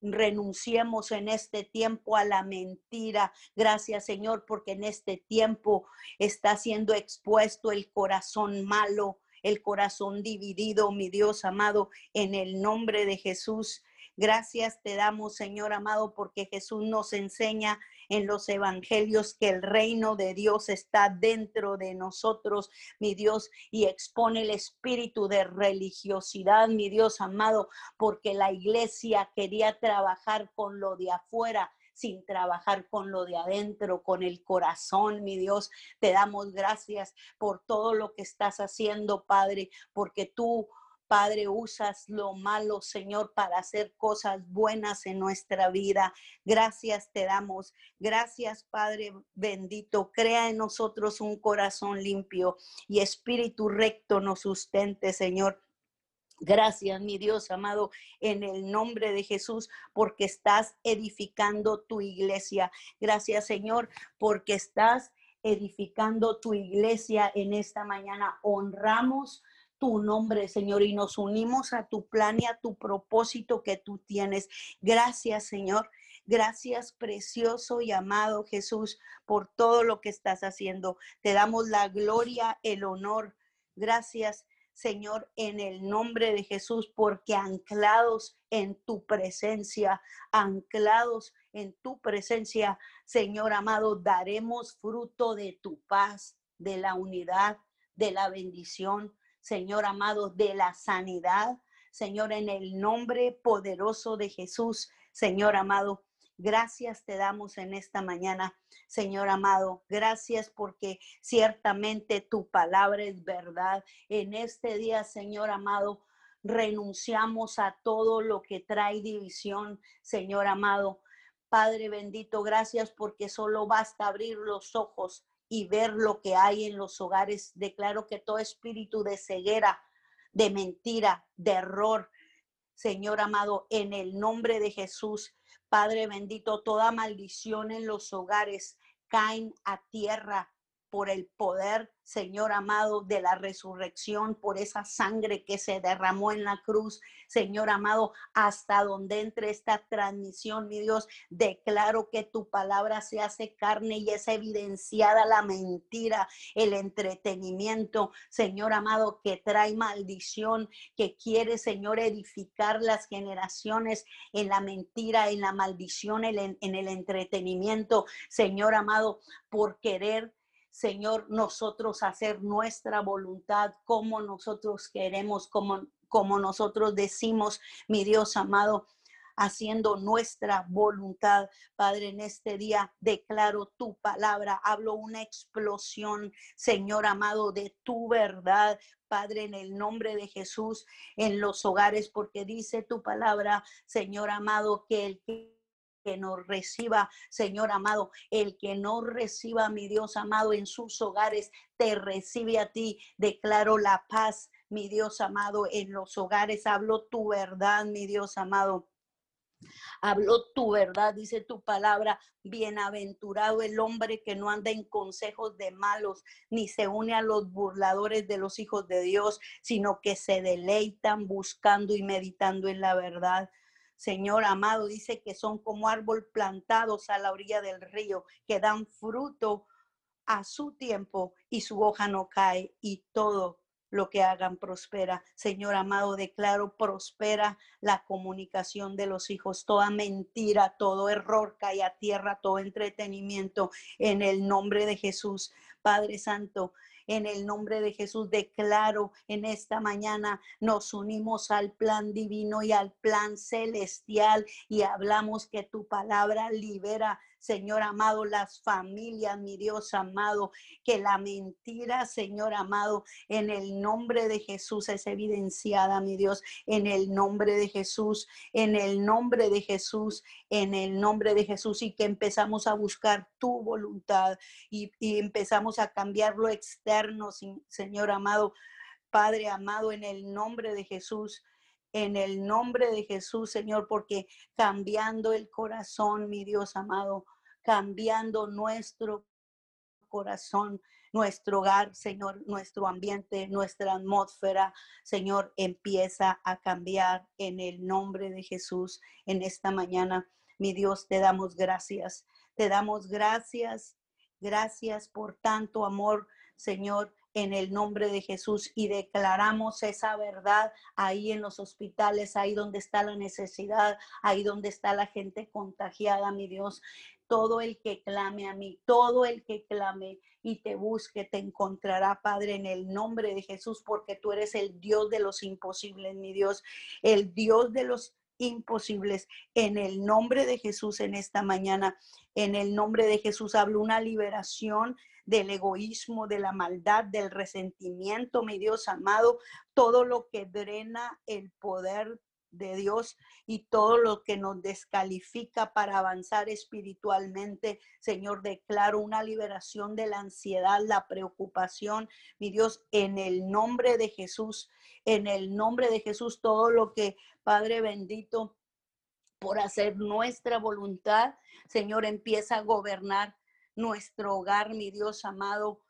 Speaker 4: renunciemos en este tiempo a la mentira. Gracias, Señor, porque en este tiempo está siendo expuesto el corazón malo, el corazón dividido, mi Dios amado, en el nombre de Jesús. Gracias te damos, Señor amado, porque Jesús nos enseña en los evangelios que el reino de Dios está dentro de nosotros, mi Dios, y expone el espíritu de religiosidad, mi Dios amado, porque la iglesia quería trabajar con lo de afuera sin trabajar con lo de adentro, con el corazón, mi Dios. Te damos gracias por todo lo que estás haciendo, Padre, porque tú Padre, usas lo malo, Señor, para hacer cosas buenas en nuestra vida. Gracias te damos. Gracias, Padre bendito. Crea en nosotros un corazón limpio y espíritu recto nos sustente, Señor. Gracias, mi Dios amado, en el nombre de Jesús, porque estás edificando tu iglesia. Gracias, Señor, porque estás edificando tu iglesia en esta mañana. Honramos tu nombre, Señor, y nos unimos a tu plan y a tu propósito que tú tienes. Gracias, Señor. Gracias, precioso y amado Jesús, por todo lo que estás haciendo. Te damos la gloria, el honor. Gracias, Señor, en el nombre de Jesús, porque anclados en tu presencia, anclados en tu presencia, Señor amado, daremos fruto de tu paz, de la unidad, de la bendición, Señor amado, de la sanidad. Señor, en el nombre poderoso de Jesús, Señor amado, Gracias te damos en esta mañana, Señor amado. Gracias porque ciertamente tu palabra es verdad. En este día, Señor amado, renunciamos a todo lo que trae división, Señor amado. Padre bendito, gracias porque solo basta abrir los ojos y ver lo que hay en los hogares. Declaro que todo espíritu de ceguera, de mentira, de error, Señor amado, en el nombre de Jesús, Padre bendito, toda maldición en los hogares caen a tierra por el poder, Señor amado, de la resurrección, por esa sangre que se derramó en la cruz, Señor amado, hasta donde entre esta transmisión, mi Dios, declaro que tu palabra se hace carne y es evidenciada la mentira, el entretenimiento, Señor amado, que trae maldición, que quiere, Señor, edificar las generaciones en la mentira, en la maldición, en, el entretenimiento, Señor amado, por querer Señor, nosotros hacer nuestra voluntad como nosotros queremos, como, como nosotros decimos, mi Dios amado. haciendo nuestra voluntad. Padre, en este día declaro tu palabra, hablo una explosión, Señor amado, de tu verdad. Padre, en el nombre de Jesús, en los hogares, porque dice tu palabra, Señor amado, que el que que nos reciba, Señor amado, el que no reciba, mi Dios amado, en sus hogares, te recibe a ti. Declaro la paz, mi Dios amado, en los hogares. Hablo tu verdad, mi Dios amado. Hablo tu verdad, dice tu palabra. Bienaventurado el hombre que no anda en consejos de malos, ni se une a los burladores de los hijos de Dios, sino que se deleitan buscando y meditando en la verdad. Señor amado, dice que son como árbol plantados a la orilla del río, que dan fruto a su tiempo y su hoja no cae y todo lo que hagan prospera. Señor amado, declaro prospera la comunicación de los hijos. Toda mentira, todo error cae a tierra, todo entretenimiento en el nombre de Jesús. Padre Santo, en el nombre de Jesús declaro en esta mañana nos unimos al plan divino y al plan celestial y hablamos que tu palabra libera Señor amado, las familias, mi Dios amado, que la mentira, Señor amado, en el nombre de Jesús es evidenciada, mi Dios, en el nombre de Jesús, en el nombre de Jesús, en el nombre de Jesús, y que empezamos a buscar tu voluntad y, empezamos a cambiar lo externo, Señor amado. Padre amado, en el nombre de Jesús, en el nombre de Jesús, Señor, porque cambiando el corazón, mi Dios amado, cambiando nuestro corazón, nuestro hogar, Señor, nuestro ambiente, nuestra atmósfera, Señor, empieza a cambiar en el nombre de Jesús en esta mañana. Mi Dios, te damos gracias. Te damos gracias. Gracias por tanto amor, Señor en el nombre de Jesús y declaramos esa verdad ahí en los hospitales, ahí donde está la necesidad, ahí donde está la gente contagiada, mi Dios. Todo el que clame a mí, todo el que clame y te busque, te encontrará, Padre, en el nombre de Jesús, porque tú eres el Dios de los imposibles, mi Dios, el Dios de los imposibles. En el nombre de Jesús en esta mañana, en el nombre de Jesús hablo una liberación del egoísmo, de la maldad, del resentimiento, mi Dios amado, todo lo que drena el poder de Dios y todo lo que nos descalifica para avanzar espiritualmente. Señor, declaro una liberación de la ansiedad, la preocupación, mi Dios, en el nombre de Jesús, en el nombre de Jesús, todo lo que, Padre bendito, por hacer nuestra voluntad, Señor, empieza a gobernar nuestro hogar, mi Dios amado,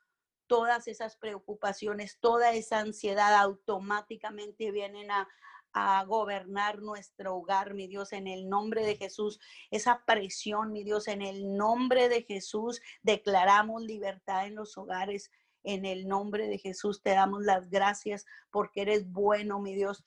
Speaker 4: todas esas preocupaciones, toda esa ansiedad automáticamente vienen a, a gobernar nuestro hogar, mi Dios, en el nombre de Jesús. Esa presión, mi Dios, en el nombre de Jesús, declaramos libertad en los hogares. En el nombre de Jesús te damos las gracias porque eres bueno, mi Dios.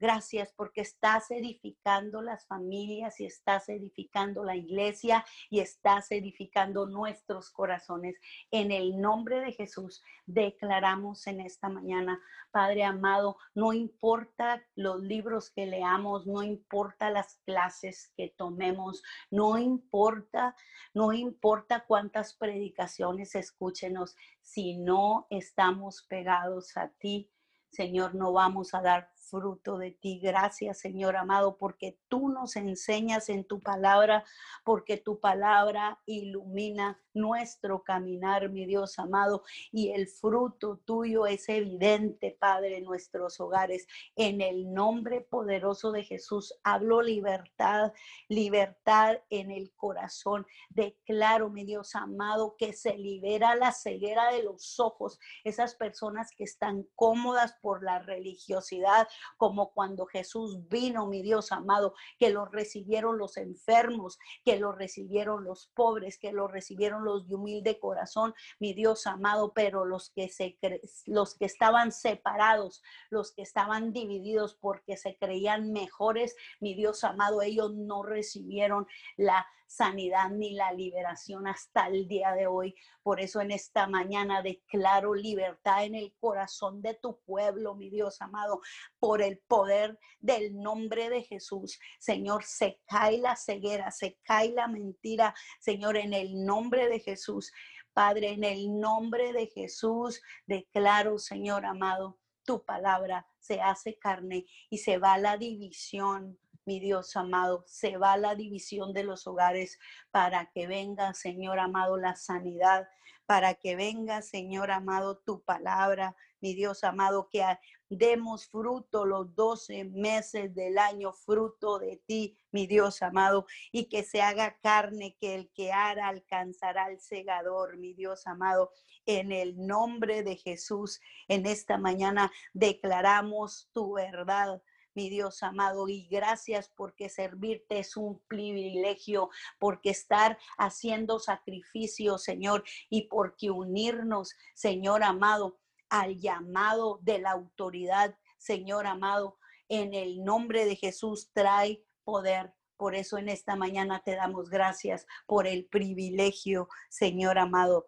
Speaker 4: Gracias porque estás edificando las familias y estás edificando la iglesia y estás edificando nuestros corazones. En el nombre de Jesús declaramos en esta mañana, Padre amado, no importa los libros que leamos, no importa las clases que tomemos, no importa, no importa cuántas predicaciones escúchenos, si no estamos pegados a ti, Señor, no vamos a dar fruto de ti. Gracias, Señor amado, porque tú nos enseñas en tu palabra, porque tu palabra ilumina nuestro caminar, mi Dios amado, y el fruto tuyo es evidente, Padre, en nuestros hogares. En el nombre poderoso de Jesús, hablo libertad, libertad en el corazón. Declaro, mi Dios amado, que se libera la ceguera de los ojos, esas personas que están cómodas por la religiosidad, como cuando Jesús vino, mi Dios amado, que lo recibieron los enfermos, que lo recibieron los pobres, que lo recibieron los de humilde corazón, mi Dios amado, pero los que se los que estaban separados, los que estaban divididos porque se creían mejores, mi Dios amado, ellos no recibieron la sanidad ni la liberación hasta el día de hoy. Por eso en esta mañana declaro libertad en el corazón de tu pueblo, mi Dios amado, por el poder del nombre de Jesús. Señor, se cae la ceguera, se cae la mentira, Señor, en el nombre de Jesús. Padre, en el nombre de Jesús, declaro, Señor amado, tu palabra se hace carne y se va la división, mi Dios amado, se va la división de los hogares para que venga, Señor amado, la sanidad, para que venga, Señor amado, tu palabra, mi Dios amado, que demos fruto los 12 meses del año, fruto de ti, mi Dios amado, y que se haga carne, que el que hará alcanzará al segador, mi Dios amado, en el nombre de Jesús. En esta mañana declaramos tu verdad mi Dios amado, y gracias porque servirte es un privilegio, porque estar haciendo sacrificio, Señor, y porque unirnos, Señor amado, al llamado de la autoridad, Señor amado, en el nombre de Jesús trae poder. Por eso en esta mañana te damos gracias por el privilegio, Señor amado,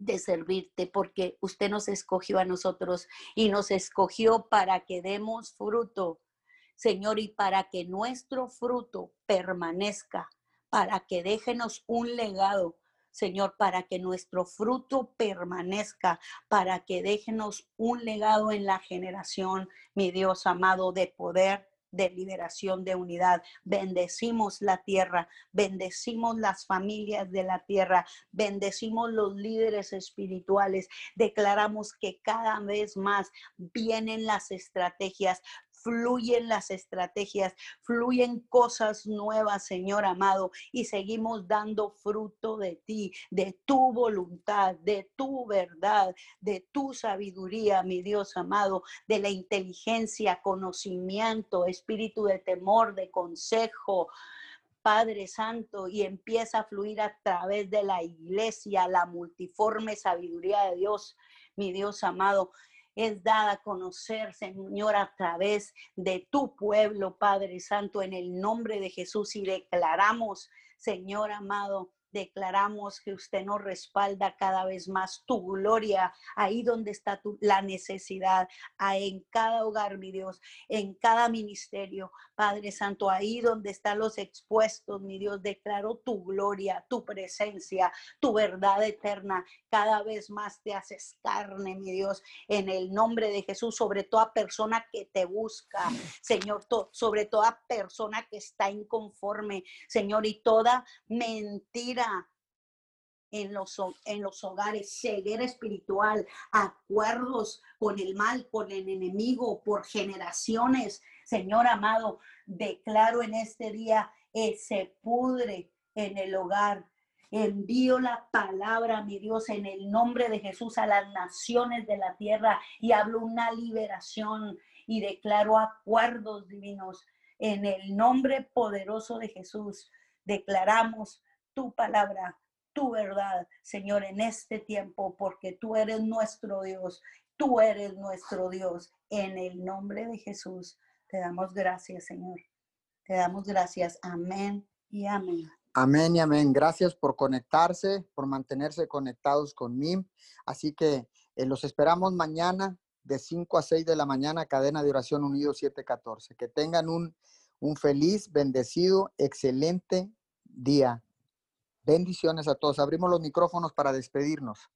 Speaker 4: de servirte, porque usted nos escogió a nosotros y nos escogió para que demos fruto, Señor, y para que nuestro fruto permanezca, para que déjenos un legado, Señor, para que nuestro fruto permanezca, para que déjenos un legado en la generación, mi Dios amado, de poder, de liberación, de unidad. Bendecimos la tierra, bendecimos las familias de la tierra, bendecimos los líderes espirituales. Declaramos que cada vez más vienen las estrategias, fluyen las estrategias, fluyen cosas nuevas, Señor amado, y seguimos dando fruto de ti, de tu voluntad, de tu verdad, de tu sabiduría, mi Dios amado, de la inteligencia, conocimiento, espíritu de temor, de consejo. Padre Santo, y empieza a fluir a través de la iglesia, la multiforme sabiduría de Dios, mi Dios amado es dada a conocer, Señor, a través de tu pueblo, Padre Santo, en el nombre de Jesús y declaramos, Señor amado, declaramos que usted nos respalda cada vez más tu gloria, ahí donde está tu, la necesidad, en cada hogar, mi Dios, en cada ministerio, Padre Santo, ahí donde están los expuestos, mi Dios, declaro tu gloria, tu presencia, tu verdad eterna, cada vez más te haces carne, mi Dios, en el nombre de Jesús, sobre toda persona que te busca, Señor, sobre toda persona que está inconforme, Señor, y toda mentira en los, en los hogares, ceguera espiritual, acuerdos con el mal, con el enemigo por generaciones. Señor amado, declaro en este día, eh, se pudre en el hogar. Envío la palabra, mi Dios, en el nombre de Jesús a las naciones de la tierra y hablo una liberación y declaro acuerdos divinos. En el nombre poderoso de Jesús, declaramos tu palabra, tu verdad, Señor, en este tiempo, porque tú eres nuestro Dios, tú eres nuestro Dios. En el nombre de Jesús, te damos gracias, Señor. Te damos gracias. Amén y amén.
Speaker 1: Amén y amén. Gracias por conectarse, por mantenerse conectados conmigo. Así que eh, los esperamos mañana de 5 a 6 de la mañana, cadena de oración unido 714. Que tengan un, un feliz, bendecido, excelente día. Bendiciones a todos. Abrimos los micrófonos para despedirnos.